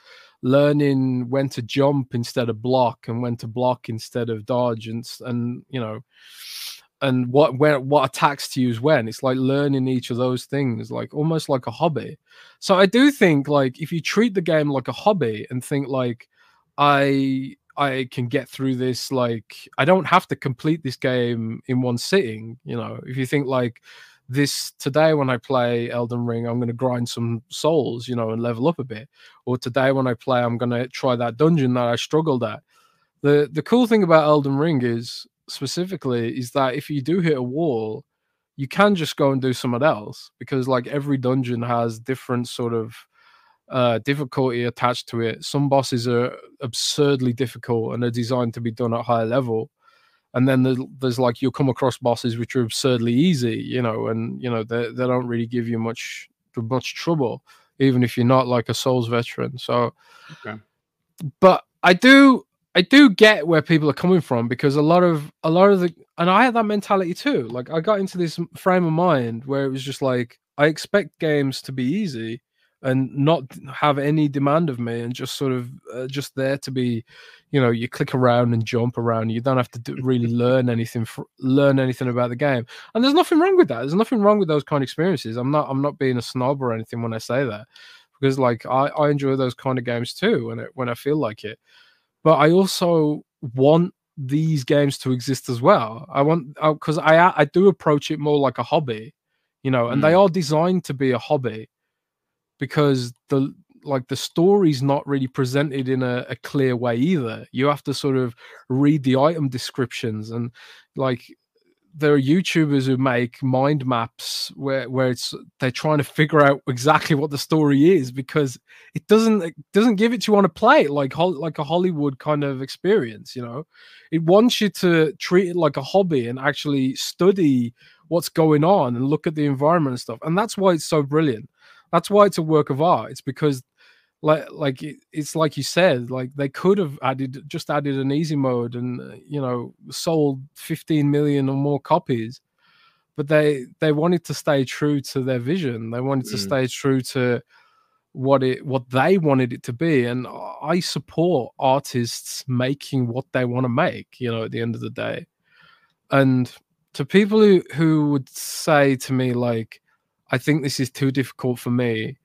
[SPEAKER 2] learning when to jump instead of block and when to block instead of dodge and and you know and what where what attacks to use when. It's like learning each of those things like almost like a hobby. So i do think like if you treat the game like a hobby and think like i i can get through this like i don't have to complete this game in one sitting you know. If you think like this today when i play elden ring i'm going to grind some souls you know and level up a bit. Or today when i play i'm going to try that dungeon that i struggled at. The the cool thing about elden ring is specifically is that if you do hit a wall you can just go and do something else because like every dungeon has different sort of uh, difficulty attached to it. Some bosses are absurdly difficult and are designed to be done at higher level. And then there's, there's like you'll come across bosses which are absurdly easy, you know, and you know they they don't really give you much much trouble, even if you're not like a Souls veteran. So,
[SPEAKER 1] Okay.
[SPEAKER 2] but I do I do get where people are coming from because a lot of a lot of the and I had that mentality too. Like I got into this frame of mind where it was just like I expect games to be easy and not have any demand of me and just sort of uh, just there to be you know you click around and jump around. You don't have to do, really <laughs> learn anything for, learn anything about the game. And there's nothing wrong with that. There's nothing wrong with those kind of experiences. I'm not i'm not being a snob or anything when i say that because like i i enjoy those kind of games too when it when i feel like it but i also want these games to exist as well i want because uh, i i do approach it more like a hobby you know and mm. they are designed to be a hobby because the like the story's not really presented in a, a, clear way either. You have to sort of read the item descriptions and like there are YouTubers who make mind maps where where it's they're trying to figure out exactly what the story is because it doesn't it doesn't give it to you on a plate like like a Hollywood kind of experience. You know, it wants you to treat it like a hobby and actually study what's going on and look at the environment and stuff. And that's why it's so brilliant that's why it's a work of art. It's because like like it's like you said like they could have added just added an easy mode and uh, you know sold 15 million or more copies but they they wanted to stay true to their vision they wanted to mm. stay true to what it what they wanted it to be and i support artists making what they want to make you know at the end of the day and to people who who would say to me like I think this is too difficult for me.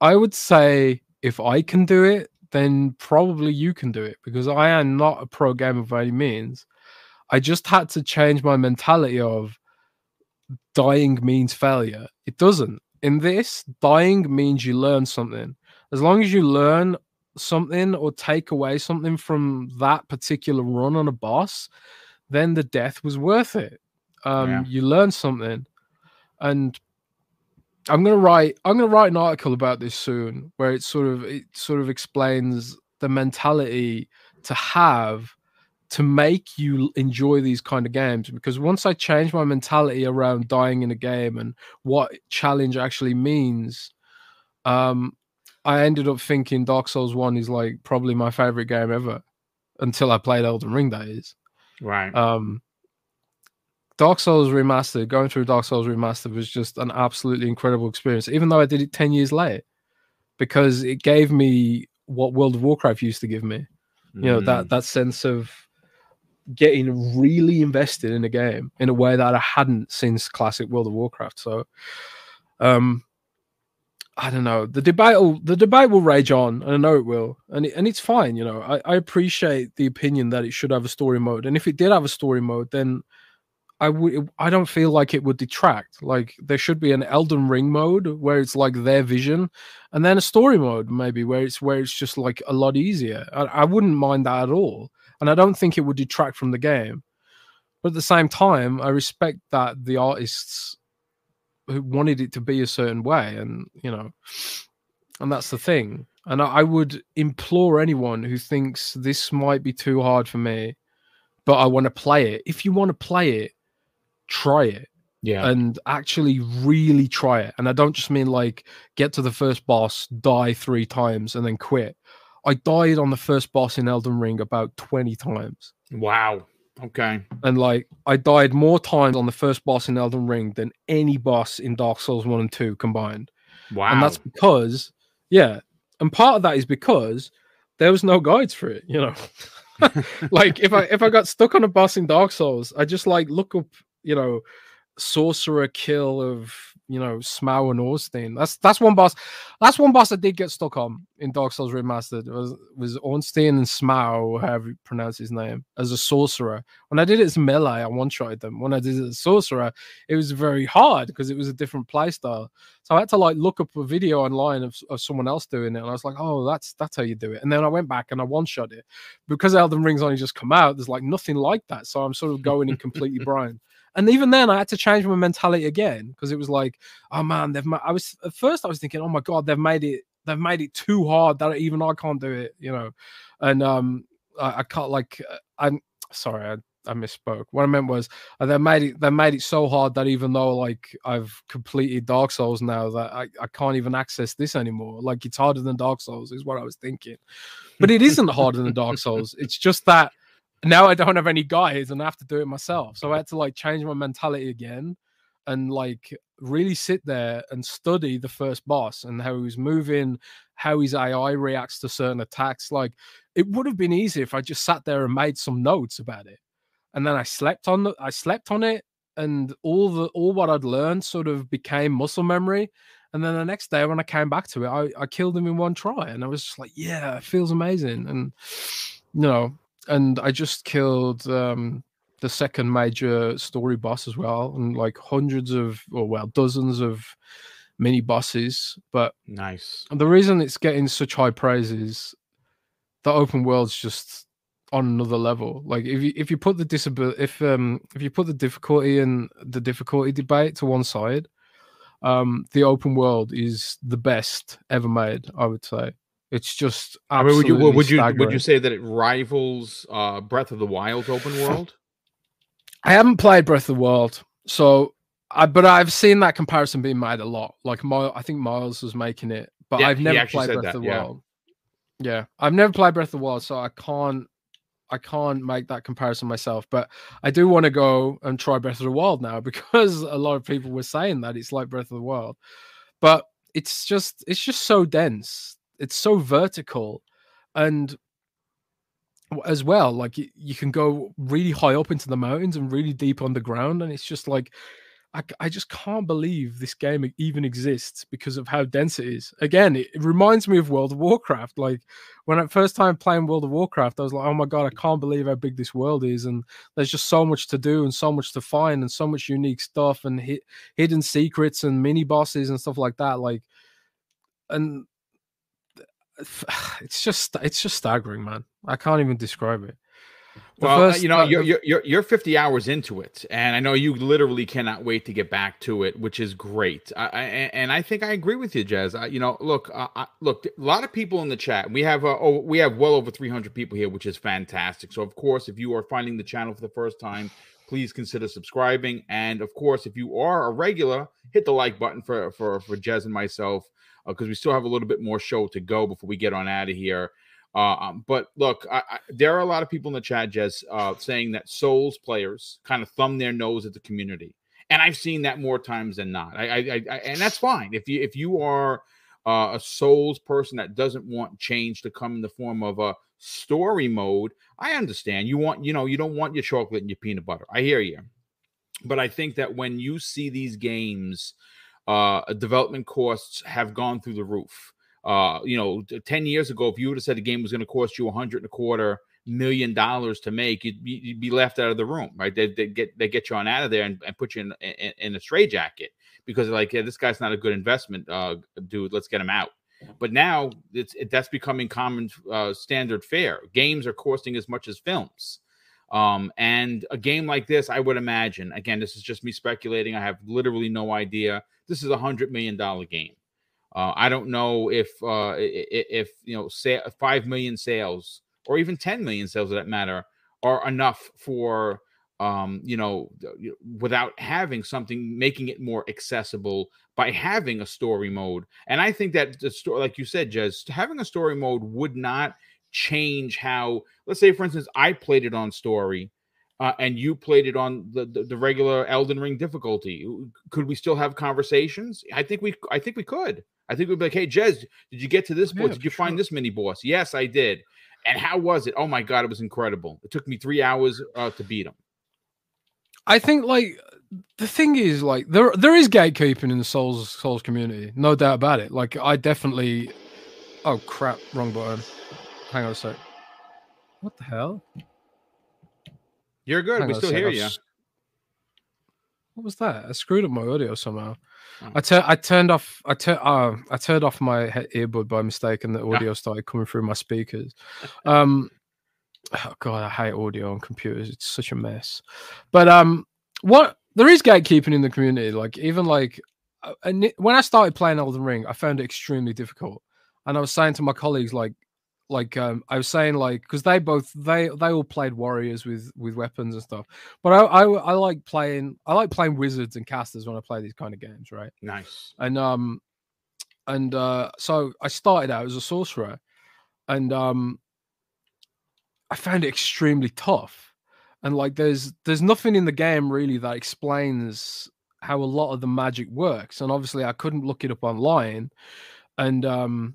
[SPEAKER 2] I would say if I can do it, then probably you can do it because I am not a pro gamer by any means. I just had to change my mentality of dying means failure. It doesn't. In this, dying means you learn something. As long as you learn something or take away something from that particular run on a boss, then the death was worth it. Um, yeah. You learn something. And I'm gonna write. I'm gonna write an article about this soon, where it sort of it sort of explains the mentality to have to make you enjoy these kind of games. Because once I changed my mentality around dying in a game and what challenge actually means, um, I ended up thinking Dark Souls One is like probably my favorite game ever. Until I played Elden Ring, that is.
[SPEAKER 1] Right.
[SPEAKER 2] Um, Dark Souls Remastered, going through Dark Souls Remastered was just an absolutely incredible experience, even though I did it 10 years late, because it gave me what World of Warcraft used to give me. You know, that mm. that sense of getting really invested in a game in a way that I hadn't since classic World of Warcraft. So um I don't know. The debate will the debate will rage on, and I know it will, and it, and it's fine. You know, I, I appreciate the opinion that it should have a story mode, and if it did have a story mode, then I don't feel like it would detract. Like there should be an Elden Ring mode where it's like their vision, and then a story mode maybe where it's where it's just like a lot easier. I, I wouldn't mind that at all, and I don't think it would detract from the game. But at the same time, I respect that the artists who wanted it to be a certain way, and you know, and that's the thing. And I, I would implore anyone who thinks this might be too hard for me, but I want to play it. If you want to play it, try it.
[SPEAKER 1] Yeah.
[SPEAKER 2] And actually really try it. And I don't just mean like get to the first boss, die three times, and then quit. I died on the first boss in Elden Ring about 20 times.
[SPEAKER 1] Wow. Okay.
[SPEAKER 2] And like I died more times on the first boss in Elden Ring than any boss in Dark Souls 1 and 2 combined.
[SPEAKER 1] Wow.
[SPEAKER 2] And that's because, yeah. And part of that is because there was no guides for it, you know. <laughs> <laughs> like if I if I got stuck on a boss in Dark Souls, I just like look up you know, sorcerer kill of you know Smough and Ornstein. That's that's one boss. That's one boss I did get stuck on in Dark Souls Remastered. It was was Ornstein and Smough, however you pronounce his name, as a sorcerer. When I did it as melee, I one shotted them. When I did it as sorcerer, it was very hard because it was a different playstyle. So I had to like look up a video online of, of someone else doing it, and I was like, oh, that's that's how you do it. And then I went back and I one shot it because Elden Ring's only just come out. There's like nothing like that, so I'm sort of going in completely <laughs> blind. And even then, I had to change my mentality again because it was like, oh man, they've. Ma-. I was at first I was thinking, oh my god, they've made it. They've made it too hard that even I can't do it, you know. And um, I, I can't like. Uh, I'm sorry. I, I misspoke. What I meant was uh, they made it they made it so hard that even though like I've completed Dark Souls now that I, I can't even access this anymore. Like it's harder than Dark Souls is what I was thinking. But it isn't harder than Dark <laughs> Souls. It's just that now I don't have any guides and I have to do it myself. So I had to like change my mentality again and like really sit there and study the first boss and how he's moving, how his AI reacts to certain attacks. Like it would have been easy if I just sat there and made some notes about it. And then I slept on the I slept on it and all the all what I'd learned sort of became muscle memory. And then the next day when I came back to it, I, I killed him in one try. And I was just like, yeah, it feels amazing. And you know, and I just killed um the second major story boss as well, and like hundreds of, or well, dozens of mini bosses. But
[SPEAKER 1] nice.
[SPEAKER 2] And the reason it's getting such high praise is the open world's just on another level. Like if you if you put the disability if um if you put the difficulty and the difficulty debate to one side, um the open world is the best ever made. I would say. It's just I mean,
[SPEAKER 1] would you would you
[SPEAKER 2] staggering.
[SPEAKER 1] would you say that it rivals uh, Breath of the Wild open world?
[SPEAKER 2] I haven't played Breath of the Wild, so I but I've seen that comparison being made a lot. Like I think Miles was making it, but
[SPEAKER 1] Yeah,
[SPEAKER 2] I've never played Breath
[SPEAKER 1] that,
[SPEAKER 2] of the
[SPEAKER 1] yeah.
[SPEAKER 2] Wild. Yeah, I've never played Breath of the Wild, so I can't I can't make that comparison myself. But I do want to go and try Breath of the Wild now <laughs> because a lot of people were saying that it's like Breath of the Wild, but it's just it's just so dense. It's so vertical, and as well like you, you can go really high up into the mountains and really deep underground and it's just like I just can't believe this game even exists because of how dense it is. Again it, it reminds me of world of warcraft like when i first time playing world of warcraft i was like oh my god i can't believe how big this world is and there's just so much to do and so much to find and so much unique stuff and hi- hidden secrets and mini bosses and stuff like that like and <sighs> it's just it's just staggering man i can't even describe it The
[SPEAKER 1] Well,
[SPEAKER 2] first-
[SPEAKER 1] you know,
[SPEAKER 2] uh,
[SPEAKER 1] you're, you're you're you're 50 hours into it, and I know you literally cannot wait to get back to it, which is great. I, I and I think I agree with you, Jez. I, you know, look, uh, I, look, a lot of people in the chat. We have uh, oh, we have well over 300 people here, which is fantastic. So, of course, if you are finding the channel for the first time, please consider subscribing. And of course, if you are a regular, hit the like button for for for Jez and myself because we still have a little bit more show to go before we get on out of here. Uh, um, but look, I, I, there are a lot of people in the chat, Jez, uh, saying that Souls players kind of thumb their nose at the community, and I've seen that more times than not. I, I and that's fine if you if you are uh, a Souls person that doesn't want change to come in the form of a story mode. I understand you want, you know, you don't want your chocolate and your peanut butter. I hear you, but I think that when you see these games, uh, development costs have gone through the roof. Uh, you know, 10 years ago, if you would have said the game was going to cost you a hundred and a quarter million dollars to make, you'd be, you'd be left out of the room, right? They, they get they get you on out of there and, and put you in, in, in a straitjacket because they're like, yeah, this guy's not a good investment, uh, dude. Let's get him out. But now it's it, that's becoming common uh, standard fare. Games are costing as much as films. Um, and a game like this, I would imagine, again, this is just me speculating. I have literally no idea. This is a hundred million dollar game. Uh, I don't know if uh, if you know say five million sales or even ten million sales, for that matter, are enough for um, you know without having something making it more accessible by having a story mode. And I think that the story, like you said, Jez, having a story mode would not change how. Let's say, for instance, I played it on story. Uh, and you played it on the, the, the regular Elden Ring difficulty. Could we still have conversations? I think we I think we could. I think we'd be like, hey, Jez, did you get to this
[SPEAKER 2] Yeah,
[SPEAKER 1] boss? Did you find this mini boss? Yes, I did. And how was it? Oh my god, it was incredible. It took me three hours uh, to beat him.
[SPEAKER 2] I think like the thing is like there there is gatekeeping in the Souls Souls community, no doubt about it. Like I definitely oh crap, wrong button. Hang on a sec. What the hell?
[SPEAKER 1] You're good.
[SPEAKER 2] Hang
[SPEAKER 1] we still hear you.
[SPEAKER 2] What was that? I screwed up my audio somehow.
[SPEAKER 1] Oh.
[SPEAKER 2] I tur- I turned off I tur- uh, I turned off my earbud by mistake and the
[SPEAKER 1] Ah.
[SPEAKER 2] audio started coming through my speakers. <laughs> Um oh god, I hate audio on computers. It's such a mess. But um what there is gatekeeping in the community like even like uh, when I started playing Elden Ring, I found it extremely difficult. And I was saying to my colleagues like like um I was saying like because they both they they all played warriors with with weapons and stuff, but I, I I like playing I like playing wizards and casters when I play these kind of games, right?
[SPEAKER 1] Nice.
[SPEAKER 2] And um and uh so I started out as a sorcerer, and um I found it extremely tough. And like there's there's nothing in the game really that explains how a lot of the magic works. And obviously I couldn't look it up online. And um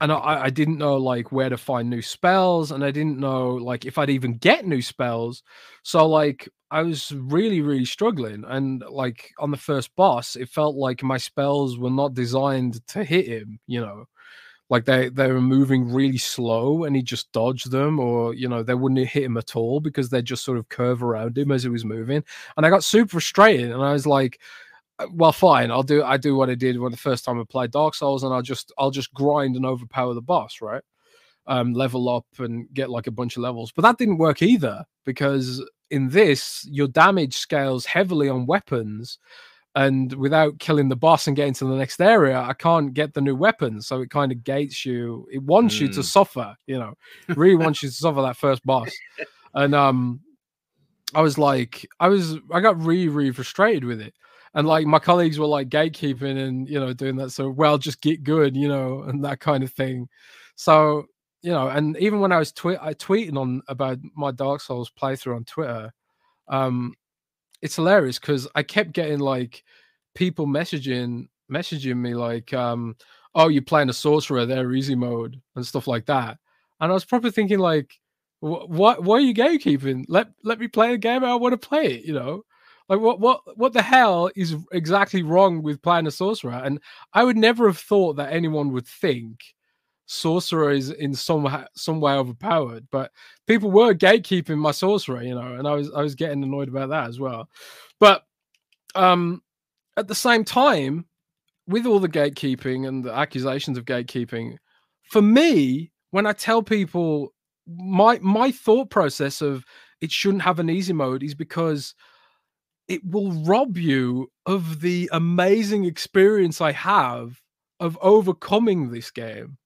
[SPEAKER 2] and I, I didn't know like where to find new spells and I didn't know like if I'd even get new spells. So like I was really, really struggling. And like on the first boss, it felt like my spells were not designed to hit him, you know like they they were moving really slow and he just dodged them or you know they wouldn't hit him at all because they just sort of curve around him as he was moving and i got super frustrated and i was like well fine i'll do i do what i did when the first time i played dark souls and i'll just i'll just grind and overpower the boss right um level up and get like a bunch of levels but that didn't work either because in this your damage scales heavily on weapons and without killing the boss and getting to the next area i can't get the new weapons so it kind of gates you it wants mm. you to mm. suffer you know really wants you to suffer that first boss <laughs> and um i was like i was i got really really frustrated with it and like my colleagues were like gatekeeping and you know doing that so well just get good you know <laughs> and that kind of thing so you know and even when i was tweet i tweeting on about my dark souls playthrough on twitter um it's hilarious because I kept getting like people messaging messaging me like, um, "Oh, you're playing a sorcerer, they're easy mode and stuff like that," and I was probably thinking like, "What? Why are you gatekeeping? Let let me play a game. I want to play it." You know, like what what what the hell is exactly wrong with playing a sorcerer? And I would never have thought that anyone would think sorcerer is in some some way overpowered but people were gatekeeping my sorcerer you know and i was i was getting annoyed about that as well but um at the same time with all the gatekeeping and the accusations of gatekeeping for me when i tell people my my thought process of it shouldn't have an easy mode is because it will rob you of the amazing experience i have of overcoming this game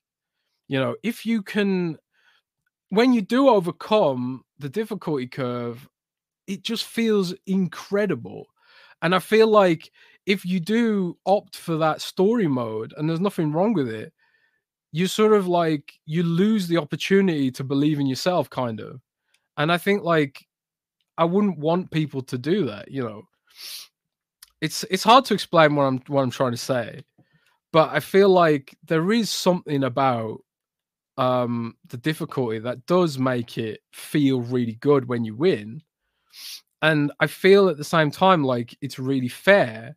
[SPEAKER 2] you know, if you can, when you do overcome the difficulty curve, it just feels incredible. And I feel like if you do opt for that story mode, and there's nothing wrong with it, you sort of like you lose the opportunity to believe in yourself, kind of. And I think like I wouldn't want people to do that, you know. It's it's hard to explain what I'm what I'm trying to say, but I feel like there is something about um the difficulty that does make it feel really good when you win and i feel at the same time like it's really fair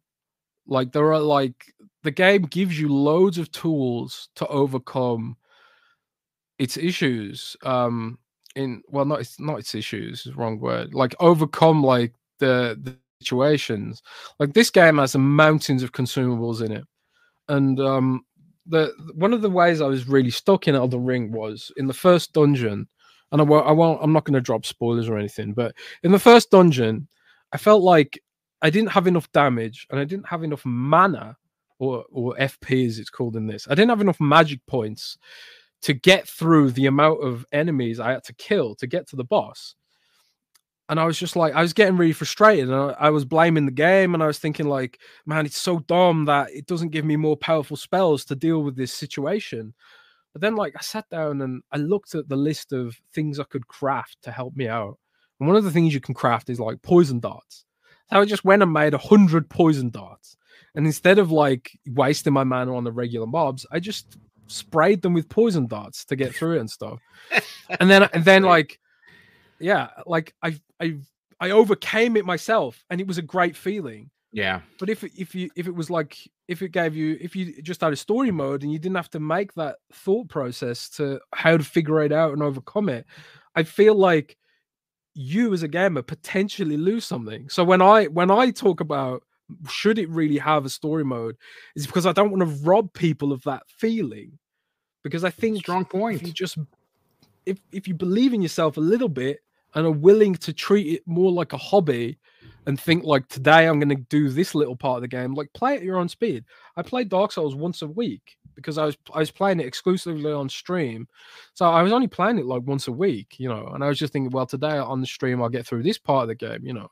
[SPEAKER 2] like there are like the game gives you loads of tools to overcome its issues um in well not it's not its issues wrong word like overcome like the, the situations like this game has mountains of consumables in it and um the one of the ways I was really stuck in Elden Ring was in the first dungeon, and I won't, I won't I'm not going to drop spoilers or anything, but in the first dungeon, I felt like I didn't have enough damage and I didn't have enough mana or or FP as it's called in this. I didn't have enough magic points to get through the amount of enemies I had to kill to get to the boss and I was just like, I was getting really frustrated, and I, I, was blaming the game, and I was thinking like, man, it's so dumb that it doesn't give me more powerful spells to deal with this situation. But then, like, I sat down and I looked at the list of things I could craft to help me out, and one of the things you can craft is like poison darts. So I just went and made a hundred poison darts, and instead of like wasting my mana on the regular mobs, I just sprayed them with poison darts to get through it and stuff. <laughs> and then, and then like yeah, like I I I overcame it myself, and it was a great feeling.
[SPEAKER 1] Yeah.
[SPEAKER 2] But if if you if it was like if it gave you if you just had a story mode and you didn't have to make that thought process to how to figure it out and overcome it, I feel like you as a gamer potentially lose something. So when I when I talk about should it really have a story mode, is because I don't want to rob people of that feeling. Because I think
[SPEAKER 1] strong point.
[SPEAKER 2] If you just if if you believe in yourself a little bit and are willing to treat it more like a hobby and think like today I'm going to do this little part of the game, like play at your own speed. I played Dark Souls once a week because I was I was playing it exclusively on stream, so I was only playing it like once a week, you know. And I was just thinking, well, today on the stream I'll get through this part of the game, you know,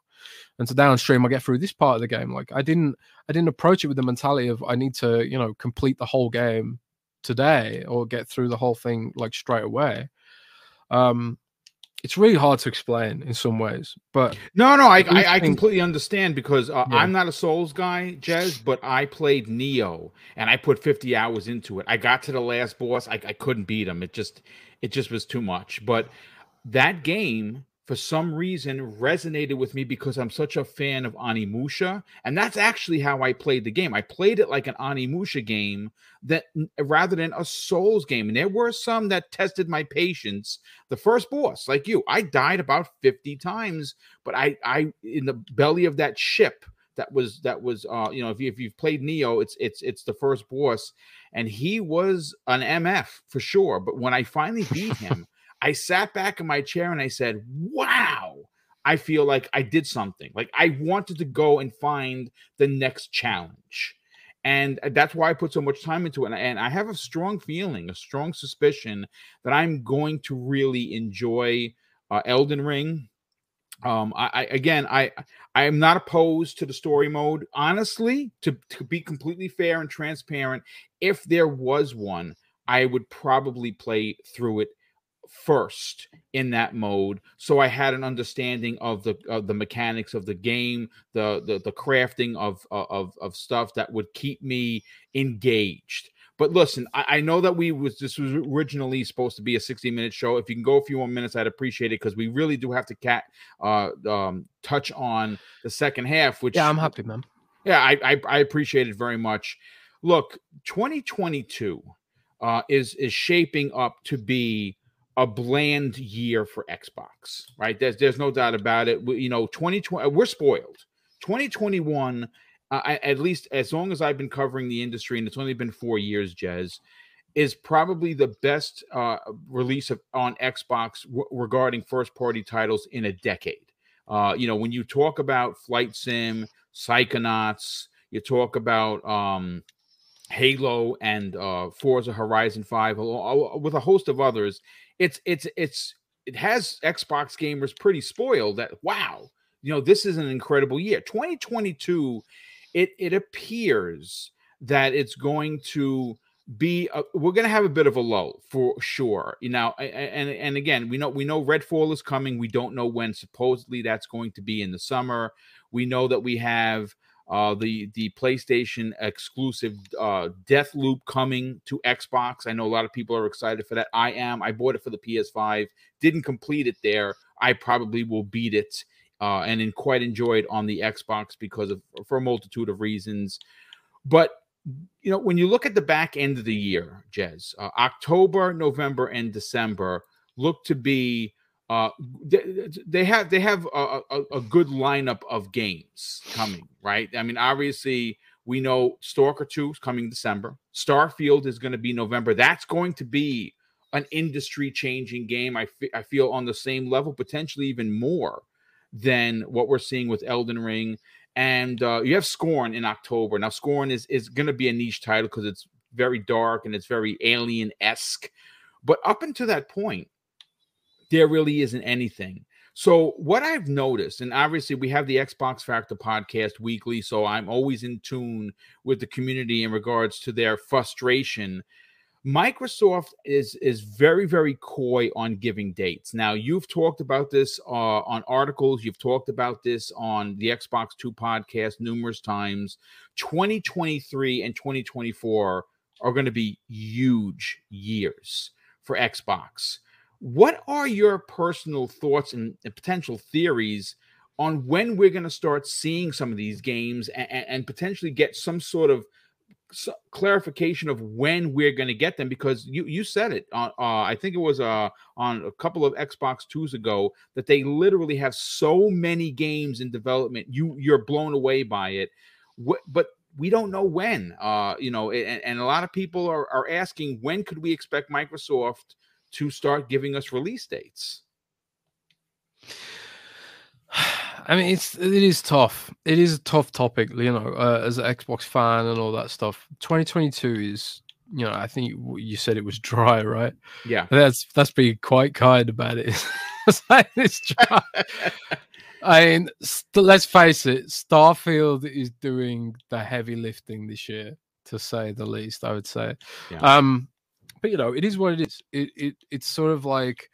[SPEAKER 2] and today downstream, I'll get through this part of the game. Like I didn't I didn't approach it with the mentality of I need to you know complete the whole game today or get through the whole thing like straight away. Um, it's really hard to explain in some ways, but
[SPEAKER 1] no, no, I I, I, completely understand because uh, yeah. I'm not a Souls guy, Jez, but I played Nioh and I put 50 hours into it. I got to the last boss, I, I couldn't beat him. It just it just was too much. But that game for some reason resonated with me because I'm such a fan of Onimusha, and that's actually how I played the game. I played it like an Onimusha game that rather than a Souls game. And there were some that tested my patience. The first boss, like you, I died about 50 times, but I I in the belly of that ship that was that was uh you know if, you, if you've played Nioh it's it's it's the first boss and he was an mf for sure but when i finally beat him I sat back in my chair and I said, wow, I feel like I did something. Like I wanted to go and find the next challenge. And uh, that's why I put so much time into it. And I have a strong feeling, a strong suspicion that I'm going to really enjoy uh, Elden Ring. Um, I, I again, I I am not opposed to the story mode. Honestly, to, to be completely fair and transparent, if there was one, I would probably play through it first in that mode so i had an understanding of the of the mechanics of the game the the, the crafting of, of of stuff that would keep me engaged. But listen I, I, know that we was this was originally supposed to be a 60 minute show. If you can go a few more minutes i'd appreciate it because we really do have to cat uh um touch on the second half which
[SPEAKER 2] yeah i'm happy man
[SPEAKER 1] yeah i i, I appreciate it very much. Look 2022 uh is is shaping up to be a bland year for Xbox, right? There's there's no doubt about it. We, you know, 2020 we're spoiled. 2021 uh, at least as long as I've been covering the industry and it's only been 4 years, Jez, is probably the best uh, release of on Xbox w- regarding first party titles in a decade. Uh, you know, when you talk about Flight Sim, Psychonauts, you talk about um, Halo and uh, Forza Horizon 5, with a host of others, it's it's it's it has Xbox gamers pretty spoiled that wow, you know, this is an incredible year. 2022, it it appears that it's going to be a, we're going to have a bit of a lull for sure. You know and and again we know we know redfall is coming. We don't know when supposedly that's going to be in the summer. We know that we have uh, the the PlayStation exclusive uh, Deathloop coming to Xbox. I know a lot of people are excited for that. I am. I bought it for the PS5. Didn't complete it there. I probably will beat it uh, and in quite enjoy it on the Xbox because of for a multitude of reasons. But you know, when you look at the back end of the year, Jez, uh, October, November, and December look to be uh, they, have they have a, a, a, good lineup of games coming, right? I mean, obviously we know Stalker 2 is coming December. Starfield is going to be November. That's going to be an industry changing game. I, f- I feel on the same level, potentially even more than what we're seeing with Elden Ring. And uh, you have Scorn in October. Now, Scorn is is going to be a niche title because it's very dark and it's very alien esque. But up until that point, there really isn't anything. So what I've noticed, and obviously we have the Xbox Factor podcast weekly, so I'm always in tune with the community in regards to their frustration. Microsoft is is very very coy on giving dates. Now you've talked about this uh, on articles, you've talked about this on the Xbox Two podcast numerous times. 2023 and 2024 are going to be huge years for Xbox. What are your personal thoughts and, and potential theories on when we're going to start seeing some of these games and, and potentially get some sort of clarification of when we're going to get them? Because you you said it uh, uh, I think it was uh, on a couple of Xbox 2s ago that they literally have so many games in development you you're blown away by it. But we don't know when uh, you know and, and a lot of people are, are asking when could we expect Microsoft to start giving us release dates? <sighs>
[SPEAKER 2] I mean, it's it is tough. It is a tough topic, you know, uh, as an Xbox fan and all that stuff. 2022 is, you know, I think you said it was <laughs> dry, right?
[SPEAKER 1] Yeah,
[SPEAKER 2] that's that's being quite kind about it. <laughs> it's dry. I mean, st- let's face it, Starfield is doing the heavy lifting this year, to say the least. I would say. Yeah. Um, but you know, it is what it is. It it it's sort of like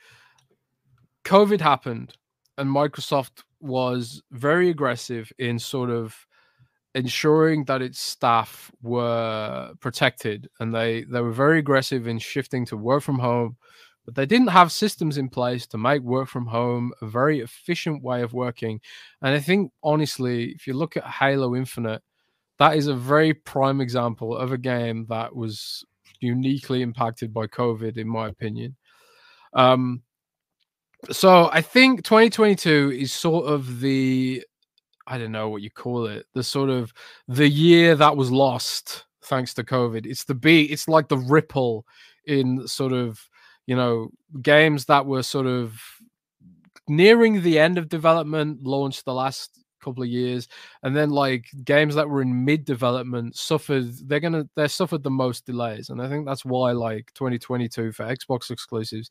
[SPEAKER 2] COVID happened, and Microsoft was very aggressive in sort of ensuring that its staff were protected, and they they were very aggressive in shifting to work from home. But they didn't have systems in place to make work from home a very efficient way of working. And I think, honestly, if you look at Halo Infinite, that is a very prime example of a game that was uniquely impacted by COVID, in my opinion. Um, so I think 2022 is sort of the I don't know what you call it, the sort of the year that was lost thanks to COVID. It's the beat, it's like the ripple in sort of, you know, games that were sort of nearing the end of development, launched the last couple of years and then like games that were in mid development suffered they're gonna they're suffered the most delays and i think that's why like 2022 for xbox exclusives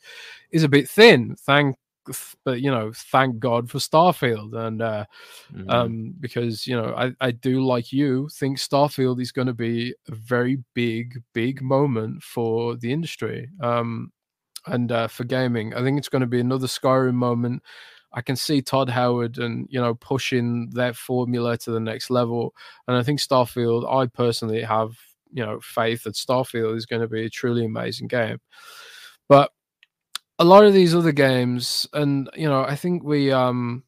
[SPEAKER 2] is a bit thin thank but you know thank god for starfield and uh mm-hmm. um because you know i i do like you think starfield is going to be a very big big moment for the industry um and uh, for gaming i think it's going to be another skyrim moment I can see Todd Howard and you know pushing that formula to the next level. And I think Starfield, I personally have you know faith that Starfield is going to be a truly amazing game. But a lot of these other games, and you know, I think we um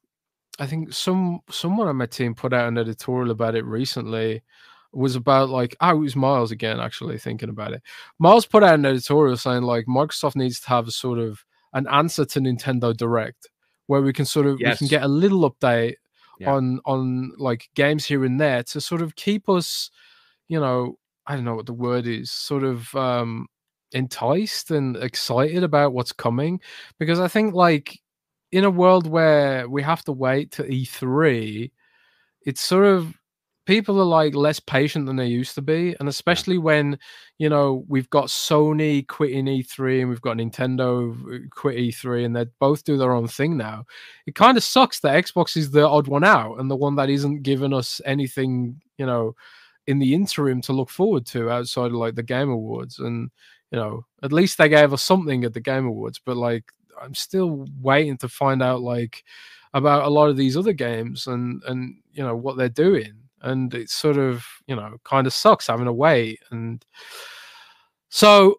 [SPEAKER 2] I think some someone on my team put out an editorial about it recently was about like oh it was Miles again actually thinking about it. Miles put out an editorial saying like Microsoft needs to have a sort of an answer to Nintendo Direct where we can sort of yes. we can get a little update yeah. on on like games here and there to sort of keep us, you know, I don't know what the word is, sort of um enticed and excited about what's coming because I think like in a world where we have to wait to E3, it's sort of people are like less patient than they used to be and especially when you know we've got sony quitting e3 and we've got nintendo uh, quit e3 and they both do their own thing now. It kind of sucks that xbox is the odd one out and the one that isn't giving us anything you know in the interim to look forward to outside of like the game awards and you know at least they gave us something at the game awards but like i'm still waiting to find out like about a lot of these other games and and you know what they're doing and it sort of you know kind of sucks having to wait and so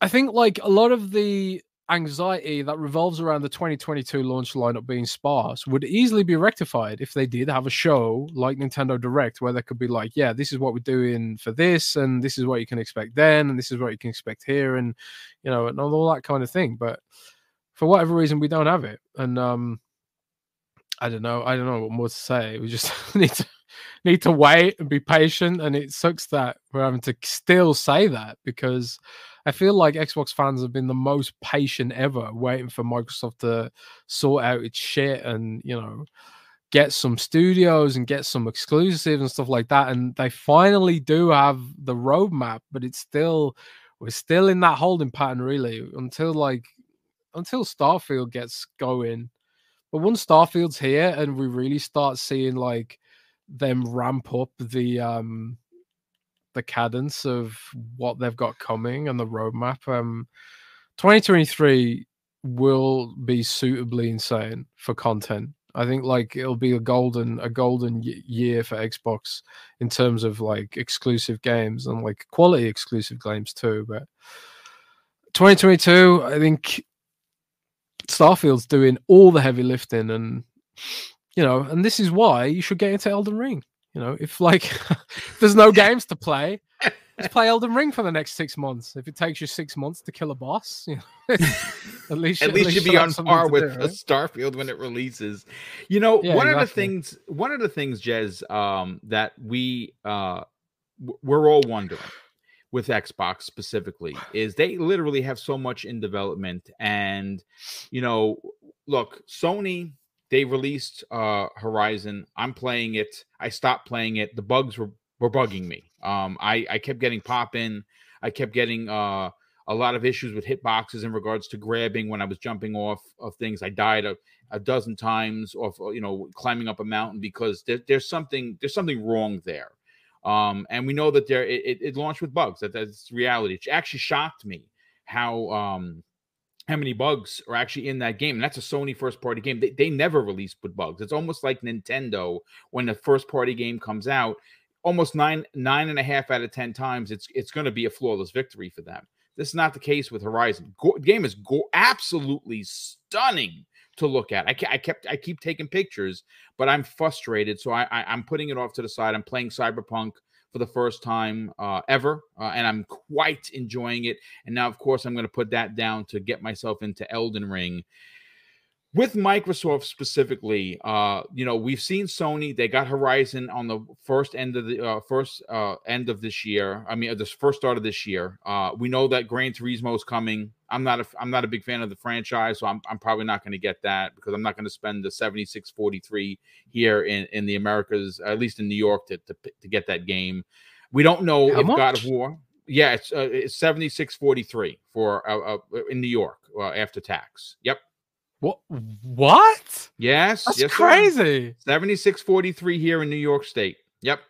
[SPEAKER 2] i think like a lot of the anxiety that revolves around the 2022 launch lineup being sparse would easily be rectified if they did have a show like Nintendo Direct where they could be like, yeah, this is what we're doing for this, and this is what you can expect then, and this is what you can expect here, and you know, and all that kind of thing. But for whatever reason, we don't have it, and um, I don't know, I don't know what more to say. We just <laughs> need to need to wait and be patient. And it sucks that we're having to still say that because I feel like Xbox fans have been the most patient ever, waiting for Microsoft to sort out its shit and you know get some studios and get some exclusives and stuff like that. And they finally do have the roadmap, but it's still we're still in that holding pattern really until like until Starfield gets going. But once Starfield's here and we really start seeing like them ramp up the um the cadence of what they've got coming and the roadmap. Um 2023 will be suitably insane for content. I think like it'll be a golden a golden year for Xbox in terms of like exclusive games and like quality exclusive games too. But 2022, I think Starfield's doing all the heavy lifting and you know, and this is why you should get into Elden Ring. You know, if like if <laughs> there's no games to play, just <laughs> play Elden Ring for the next six months. If it takes you six months to kill a boss, you know, <laughs>
[SPEAKER 1] at least at least you'd be on par with do, right? Starfield when it releases. You know, yeah, one exactly. of the things, one of the things, Jez, um, that we uh, we're all wondering with Xbox specifically <sighs> is they literally have so much in development, and you know, look, Sony they released uh Horizon. I'm playing it. I stopped playing it. The bugs were were bugging me. Um, I I kept getting pop in. I kept getting uh a lot of issues with hitboxes in regards to grabbing when I was jumping off of things. I died a, a dozen times off, you know, climbing up a mountain because there, there's something there's something wrong there. Um, and we know that there it, it launched with bugs. That that's reality. It actually shocked me how um how many bugs are actually in that game. And that's a Sony first party game. They, they never release with bugs. It's almost like Nintendo when the first party game comes out, almost nine nine and a half out of ten times it's it's going to be a flawless victory for them. This is not the case with Horizon. Go, game is go, absolutely stunning to look at. I, I, kept I keep taking pictures, but I'm frustrated, so I, I am putting it off to the side. I'm playing Cyberpunk for the first time uh, ever, uh, and I'm quite enjoying it. And now, of course, I'm going to put that down to get myself into Elden Ring with Microsoft specifically, uh, you know, we've seen Sony. They got Horizon on the first end of the uh, first uh, end of this year. I mean, the first start of this year. Uh, we know that Gran Turismo is coming. I'm not a I'm not a big fan of the franchise, so I'm I'm probably not going to get that because I'm not going to spend the 76.43 here in in the Americas, at least in New York, to to, to get that game. We don't know How if much? God of War. Yeah, it's uh, it's 76.43 for uh, uh, in New York uh, after tax. Yep.
[SPEAKER 2] What? What?
[SPEAKER 1] Yes,
[SPEAKER 2] that's
[SPEAKER 1] yes,
[SPEAKER 2] crazy.
[SPEAKER 1] Seventy six forty three here in New York State. Yep.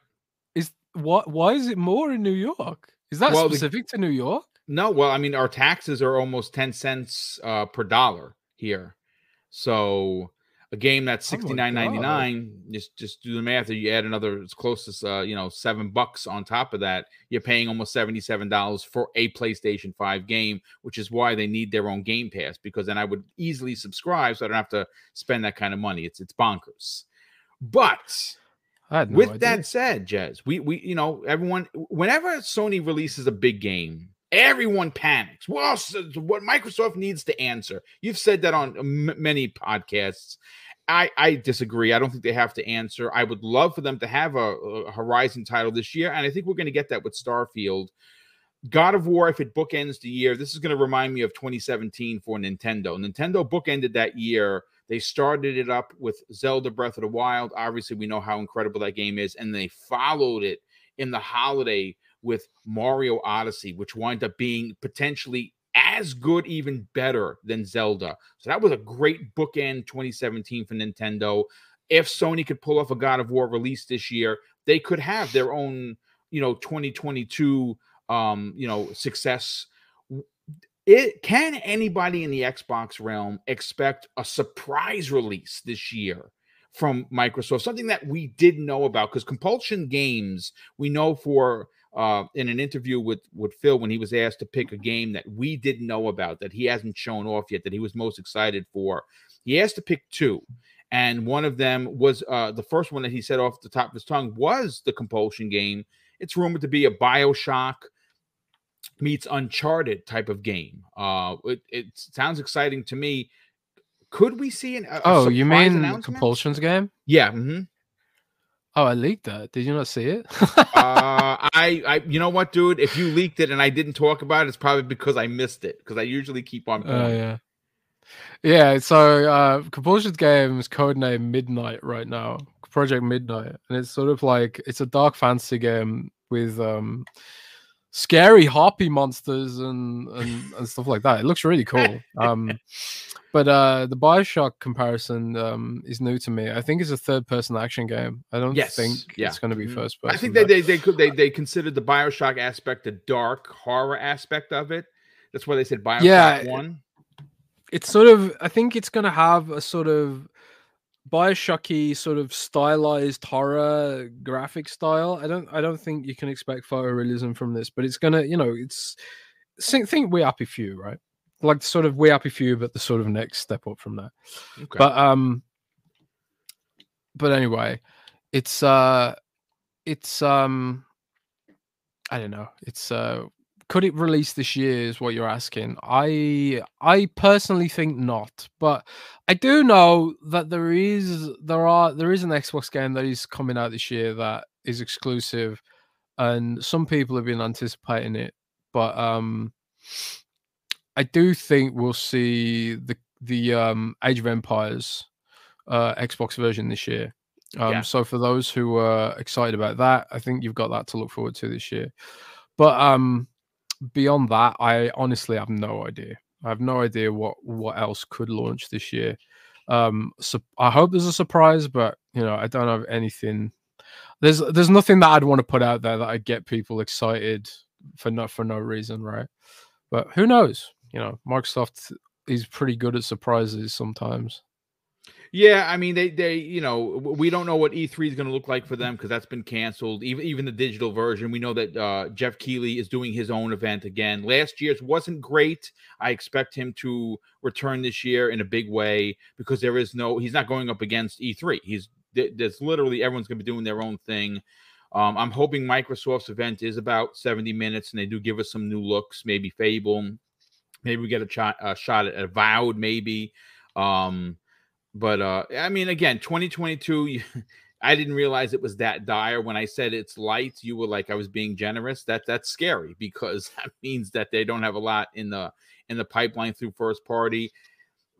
[SPEAKER 2] Is what? Why is it more in New York? Is that well, specific the, to New York?
[SPEAKER 1] No. Well, I mean, our taxes are almost ten cents uh, per dollar here, so a game that's oh sixty nine ninety nine. Just just do the math. You add another as close as uh, you know seven bucks on top of that. You're paying almost seventy seven dollars for a PlayStation Five game, which is why they need their own Game Pass because then I would easily subscribe, so I don't have to spend that kind of money. It's it's bonkers. But no with idea. that said, Jez, we we you know everyone whenever Sony releases a big game, Everyone panics. Well, what Microsoft needs to answer. You've said that on um, m- many podcasts. I, I disagree. I don't think they have to answer. I would love for them to have a, a Horizon title this year, and I think we're going to get that with Starfield. God of War, if it bookends the year, this is going to remind me of 2017 for Nintendo. Nintendo bookended that year. They started it up with Zelda Breath of the Wild. Obviously, we know how incredible that game is, and they followed it in the holiday with Mario Odyssey, which wound up being potentially as good, even better than Zelda. So that was a great bookend 2017 for Nintendo. If Sony could pull off a God of War release this year, they could have their own, you know, 2022, um, you know, success. It can anybody in the Xbox realm expect a surprise release this year? from Microsoft, something that we didn't know about because Compulsion Games, we know for uh, in an interview with with Phil when he was asked to pick a game that we didn't know about that he hasn't shown off yet that he was most excited for. He asked to pick two, and one of them was uh, the first one that he said off the top of his tongue was the Compulsion game. It's rumored to be a Bioshock meets Uncharted type of game. Uh, it, it sounds exciting to me. Could we see an? A,
[SPEAKER 2] oh, you mean Compulsion's game?
[SPEAKER 1] Yeah. Mm-hmm.
[SPEAKER 2] Oh, I leaked that. Did you not see it?
[SPEAKER 1] uh, <laughs> I, I, you know what, dude? If you leaked it and I didn't talk about it, it's probably because I missed it. Because I usually keep on.
[SPEAKER 2] Oh uh, yeah, yeah. So uh, game is codename Midnight right now, Project Midnight, and it's sort of like it's a dark fantasy game with um scary harpy monsters and, and and stuff like that. It looks really cool. <laughs> Um, but uh, the Bioshock comparison um, is new to me. I think it's a third-person action game. I don't yes. think yeah. it's going to be mm-hmm. first person.
[SPEAKER 1] I think they, they they could they they considered the Bioshock aspect a dark horror aspect of it. That's why they said Bioshock yeah, One.
[SPEAKER 2] It's sort of. I think it's going to have a sort of Bioshocky sort of stylized horror graphic style. I don't. I don't think you can expect photorealism from this, but it's gonna. You know, it's think We Happy Few, right? like sort of We Happy Few, but the sort of next step up from that. Okay. But um, but anyway, it's uh, it's um, I don't know. It's uh, could it release this year? Is what you're asking. I I personally think not, but I do know that there is there are there is an Xbox game that is coming out this year that is exclusive, and some people have been anticipating it, but um I do think we'll see the the um, Age of Empires uh, Xbox version this year. Um,
[SPEAKER 1] Yeah.
[SPEAKER 2] So for those who are excited about that, I think you've got that to look forward to this year. But um, beyond that, I honestly have no idea. I have no idea what what else could launch this year. Um, so I hope there's a surprise, but you know, I don't have anything. There's there's nothing that I'd want to put out there that I get people excited for no for no reason, right? But who knows? You know, Microsoft is pretty good at surprises sometimes.
[SPEAKER 1] Yeah, I mean they they you know we don't know what E3 is going to look like for them because that's been canceled. Even even the digital version, we know that uh, Jeff Keighley is doing his own event again. Last year's wasn't great. I expect him to return this year in a big way because there is no he's not going up against E3. He's th- there's literally everyone's going to be doing their own thing. Um, I'm hoping Microsoft's event is about 70 minutes and they do give us some new looks, maybe Fable, maybe we get a shot a shot at Avowed, maybe. Um, but uh i mean again 2022 you, <laughs> i didn't realize it was that dire. When i said it's light you were like i was being generous. That that's scary because <laughs> that means that they don't have a lot in the in the pipeline through first party.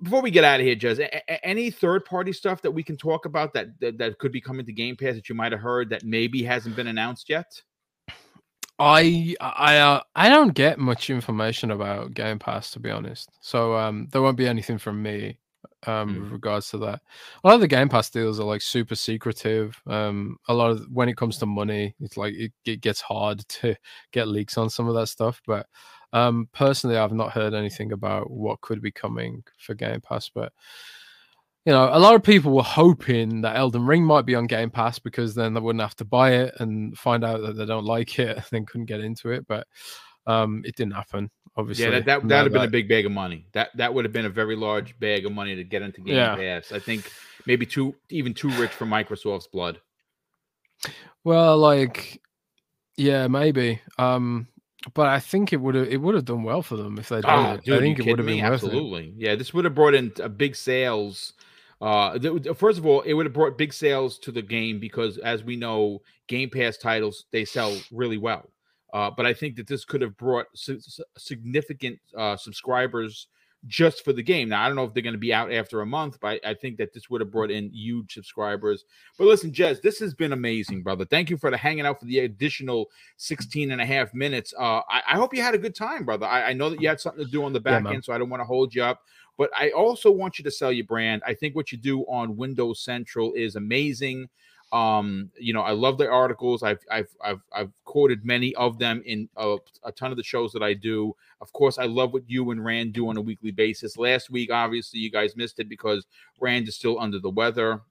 [SPEAKER 1] Before we get out of here Jez, a- any third party stuff that we can talk about that, that that could be coming to game pass that you might have heard that maybe hasn't been announced yet?
[SPEAKER 2] I I uh, I don't get much information about Game Pass to be honest. So um there won't be anything from me um
[SPEAKER 1] Mm.
[SPEAKER 2] with regards to that. A lot of the Game Pass deals are like super secretive. Um a lot of when it comes to money, it's like it, it gets hard <laughs> to get leaks on some of that stuff. But um personally I've not heard anything about what could be coming for Game Pass, but you know, a lot of people were hoping that Elden Ring might be on Game Pass because then they wouldn't have to buy it and find out that they don't like it <laughs> and then couldn't get into it. But um, it didn't happen. Obviously,
[SPEAKER 1] yeah that that would have been a big bag of money that that would have been a very large bag of money to get into game
[SPEAKER 2] Yeah.
[SPEAKER 1] pass i think maybe too even too rich for microsoft's blood
[SPEAKER 2] Well, like, yeah, maybe. Um, but I think it would have it would have done well for them if they did.
[SPEAKER 1] Oh,
[SPEAKER 2] it.
[SPEAKER 1] dude,
[SPEAKER 2] I think it would have been.
[SPEAKER 1] Absolutely. Yeah, this would have brought in a big sales. Uh, th- first of all, it would have brought big sales to the game because, as we know, Game Pass titles they sell really well. Uh, but I think that this could have brought si- si- significant uh, subscribers just for the game. Now, I don't know if they're going to be out after a month, but I, I think that this would have brought in huge subscribers. But listen, Jez, this has been amazing, brother. Thank you for the hanging out for the additional 16 and a half minutes. Uh, I, I hope you had a good time, brother. I, I know that you had something to do on the
[SPEAKER 2] Yeah,
[SPEAKER 1] back
[SPEAKER 2] man.
[SPEAKER 1] end, so I don't want to hold you up. But I also want you to sell your brand. I think what you do on Windows Central is amazing. Um, you know, I love the articles. I've I've I've, I've quoted many of them in a, a ton of the shows that I do. Of course, I love what you and Rand do on a weekly basis. Last week, obviously, you guys missed it because Rand is still under the weather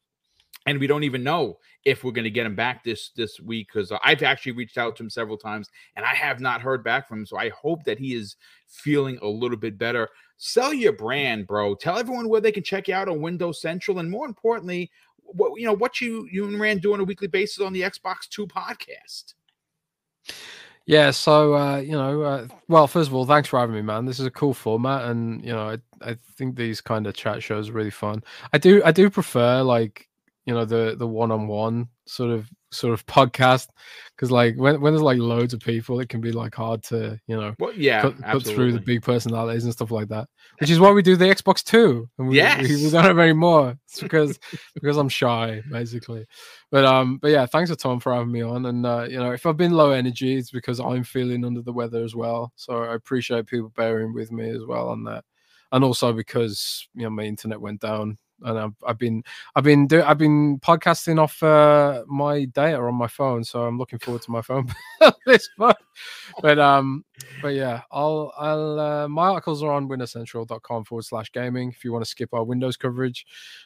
[SPEAKER 1] and we don't even know if we're going to get him back this this week because I've actually reached out to him several times and I have not heard back from him. So I hope that he is feeling a little bit better. Sell your brand, bro. Tell everyone where they can check you out on Windows Central, and more importantly, what you know what you you and Rand do on a weekly basis on the Xbox Two podcast.
[SPEAKER 2] Yeah, so uh, you know, uh, well, first of all, thanks for having me, man. This is a cool format, and you know, I, I think these kind of chat shows are really fun. I do, I do prefer like you know the the one on one sort of sort of podcast because like when when there's like loads of people, it can be like hard to you know
[SPEAKER 1] Well, yeah,
[SPEAKER 2] cut, cut through the big personalities and stuff like that. Which is why we do the Xbox Two. And we, we, we
[SPEAKER 1] Yes.
[SPEAKER 2] don't have any more. It's because <laughs> because I'm shy, basically. But um, but yeah, thanks a ton for having me on. And uh, you know, if I've been low energy, it's because I'm feeling under the weather as well. So I appreciate people bearing with me as well on that. And also because you know my internet went down and I've, I've been I've been do, I've been podcasting off uh, my data on my phone, so I'm looking forward to my phone <laughs> this month. But um, but yeah, I'll I'll uh, my articles are on windowscentral.com forward slash gaming if you want to skip our Windows coverage,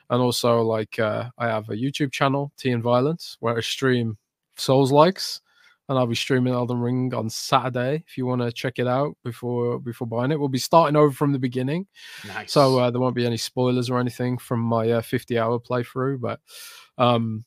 [SPEAKER 2] and also like uh, I have a YouTube channel Team Violence where I stream Souls likes. And I'll be streaming Elden Ring on Saturday. If you want to check it out before before buying it, we'll be starting over from the beginning.
[SPEAKER 1] Nice.
[SPEAKER 2] So uh, there won't be any spoilers or anything from my uh, 50 hour playthrough. But um,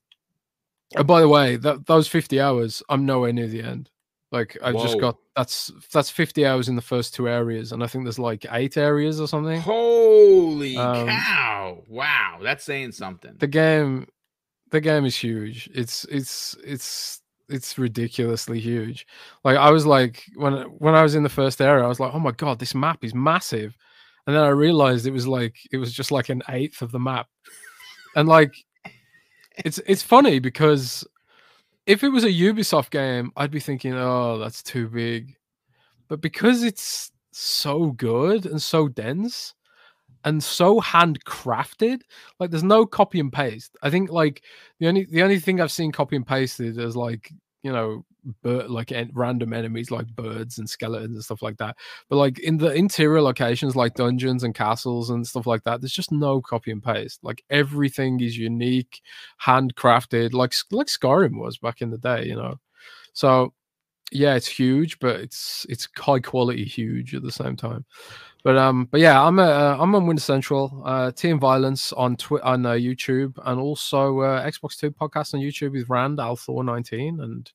[SPEAKER 2] and by the way, that those 50 hours, I'm nowhere near the end. Like I've just got that's that's 50 hours in the first two areas, and I think there's like eight areas or something.
[SPEAKER 1] Holy
[SPEAKER 2] Um,
[SPEAKER 1] cow! Wow, that's saying something.
[SPEAKER 2] The game, the game is huge. It's it's it's it's ridiculously huge. Like I was like when when I was in the first area, I was like, oh my god, this map is massive. And then I realized it was like it was just like an eighth of the map. and like it's it's funny because if it was a Ubisoft game, I'd be thinking, oh, that's too big. But because it's so good and so dense and so handcrafted, like there's no copy and paste. I think like the only the only thing I've seen copy and pasted is like you know bird, like en- random enemies like birds and skeletons and stuff like that. But like in the interior locations like dungeons and castles and stuff like that there's just no copy and paste. Like everything is unique handcrafted like like skyrim was back in the day you know? So yeah it's huge but it's it's high quality huge at the same time but um, but yeah, I'm uh, I'm on Win Central, uh, Team Violence on Twi- on uh, YouTube, and also uh, Xbox Two podcast on YouTube with Rand al Thor 19. And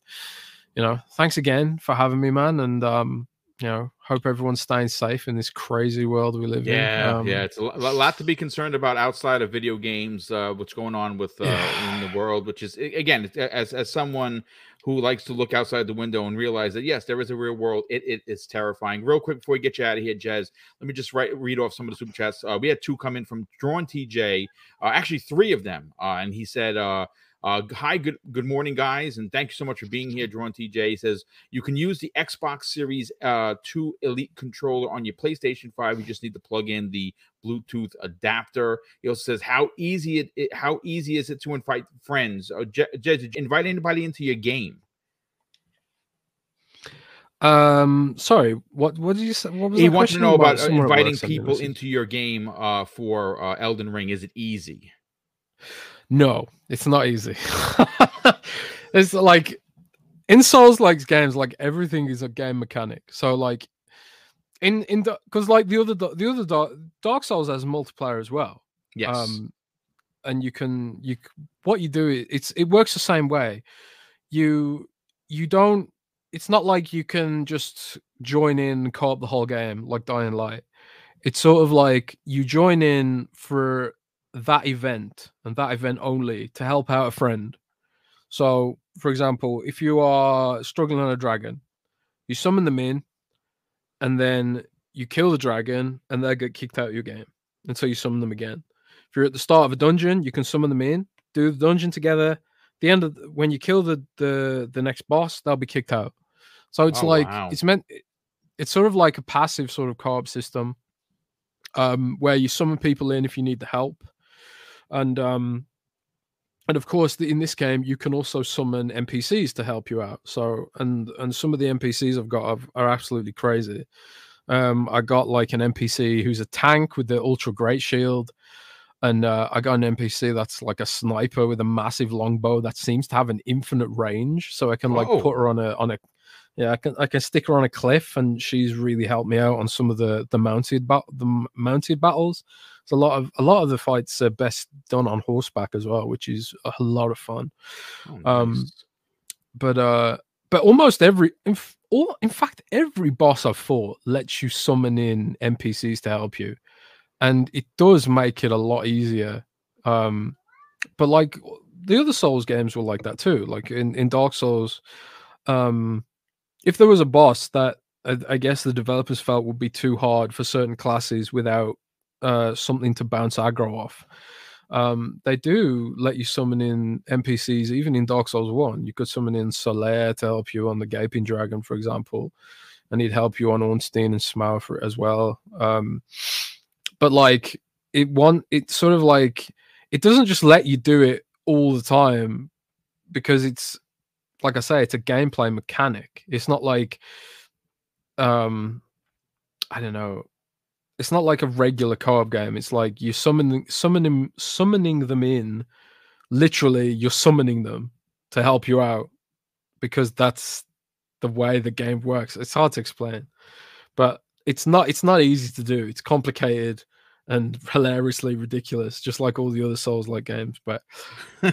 [SPEAKER 2] you know, thanks again for having me, man. And um, you know, hope everyone's staying safe in this crazy world we live
[SPEAKER 1] yeah,
[SPEAKER 2] in.
[SPEAKER 1] Um, yeah, it's a lot to be concerned about outside of video games. Uh, what's going on with uh, in the world, which is again, as as someone who likes to look outside the window and realize that yes, there is a real world. It, it is terrifying. Real quick before we get you out of here, Jez, let me just write read off some of the super chats. Uh, we had two come in from Drawn TJ, uh, actually three of them, uh, and he said. Uh, uh, hi, good good morning, guys, and thank you so much for being here. Drawn TJ says you can use the Xbox Series uh, 2 Elite controller on your PlayStation 5. You just need to plug in the Bluetooth adapter. He also says how easy it, it how easy is it to invite friends? Uh, Je- Je- invite anybody into your game?
[SPEAKER 2] Um, sorry, what what did you say? What was
[SPEAKER 1] he wants to know about, about inviting people into your game uh, for uh, Elden Ring. Is it easy?
[SPEAKER 2] No, it's not easy. <laughs> it's like in Souls like games, like everything is a game mechanic. So like in in the because like the other the other Dark, Dark Souls has multiplayer as well.
[SPEAKER 1] Yes. Um,
[SPEAKER 2] and you can you what you do it's it works the same way. You you don't. It's not like you can just join in co-op the whole game like Dying Light. It's sort of like you join in for that event and that event only to help out a friend. So, for example, if you are struggling on a dragon, you summon them in, and then you kill the dragon, and they get kicked out of your game until you summon them again. If you're at the start of a dungeon, you can summon them in, do the dungeon together. The end of the, when you kill the the the next boss, they'll be kicked out. So it's oh, like wow. it's meant. It's sort of like a passive sort of co-op system, um, where you summon people in if you need the help, and um, and of course in this game you can also summon npcs to help you out. So and and some of the npcs i've got are, are absolutely crazy. Um i got like an npc who's a tank with the ultra great shield. And uh, i got an npc that's like a sniper with a massive longbow that seems to have an infinite range. So i can like put her on a on a yeah, I can I can stick her on a cliff, and she's really helped me out on some of the the mounted ba- the mounted battles. A lot of a lot of the fights are best done on horseback as well, which is a lot of fun. Oh, nice. Um, but uh, but almost every in, all, in fact every boss I've fought lets you summon in NPCs to help you, and it does make it a lot easier. Um, but like the other Souls games were like that too. Like in in Dark Souls, um if there was a boss that I, I, guess the developers felt would be too hard for certain classes without uh, something to bounce aggro off, um, they do let you summon in NPCs. Even in Dark Souls One, you could summon in Solaire to help you on the Gaping Dragon, for example, and he'd help you on Ornstein and Smough for, as well. Um, but like it one, it's sort of like it doesn't just let you do it all the time because it's like I say, it's a gameplay mechanic. It's not like, um, I don't know. It's not like a regular co-op game. It's like you summoning, summoning, summoning them in. Literally, you're summoning them to help you out because that's the way the game works. It's hard to explain, but it's not. It's not easy to do. It's complicated and <laughs> hilariously ridiculous, just like all the other Souls-like games. But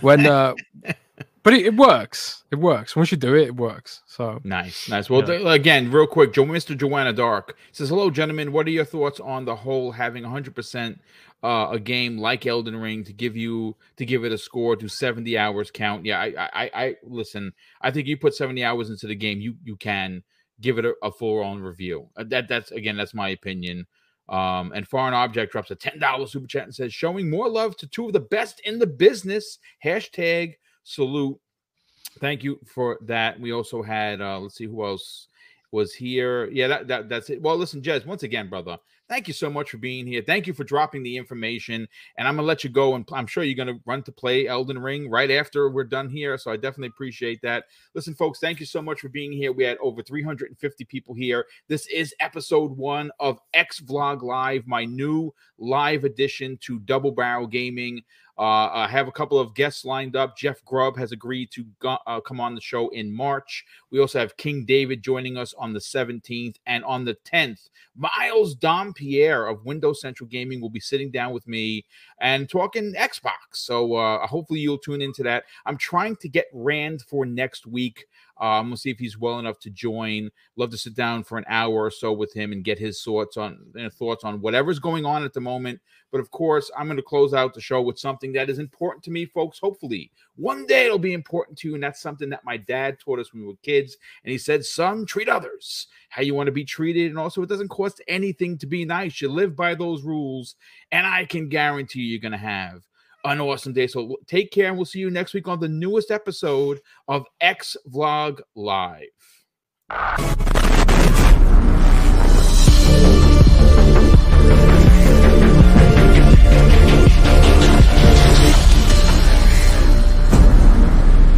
[SPEAKER 2] when uh, <laughs> but it, it, works. It works. Once you do it, it works. So
[SPEAKER 1] nice, nice. Well, yeah. th- again, real quick, Joe, Mr. Joanna Dark says, "Hello, gentlemen. What are your thoughts on the whole having 100 uh, percent a game like Elden Ring to give you to give it a score to 70 hours count?" Yeah, I, I, I listen. I think you put 70 hours into the game, you you can give it a, a full on review. Uh, that that's again, that's my opinion. Um, and Foreign Object drops a $10 super chat and says, showing more love to two of the best in the business. Hashtag salute. Thank you for that. We also had, uh, let's see who else was here. Yeah, that, that that's it. Well, listen, Jez, once again, brother, thank you so much for being here. Thank you for dropping the information. And I'm gonna let you go. And I'm sure you're gonna run to play Elden Ring right after we're done here. So I definitely appreciate that. Listen, folks, thank you so much for being here. We had over 350 people here. This is episode one of X Vlog Live, my new live addition to Double Barrel Gaming. Uh, I have a couple of guests lined up. Jeff Grubb has agreed to go, uh, come on the show in March. We also have King David joining us on the 17th and on the 10th. Miles Dompier of Windows Central Gaming will be sitting down with me and talking Xbox. So uh, hopefully you'll tune into that. I'm trying to get Rand for next week. Um, we'll see if he's well enough to join. Love to sit down for an hour or so with him and get his thoughts on uh, thoughts on whatever's going on at the moment. But of course, I'm going to close out the show with something that is important to me, folks. Hopefully, one day it'll be important to you, and that's something that my dad taught us when we were kids. And he said, "Son, treat others how you want to be treated, and also it doesn't cost anything to be nice. You live by those rules, and I can guarantee you, you're going to have." An awesome day. So take care, and we'll see you next week on the newest episode of X Vlog Live.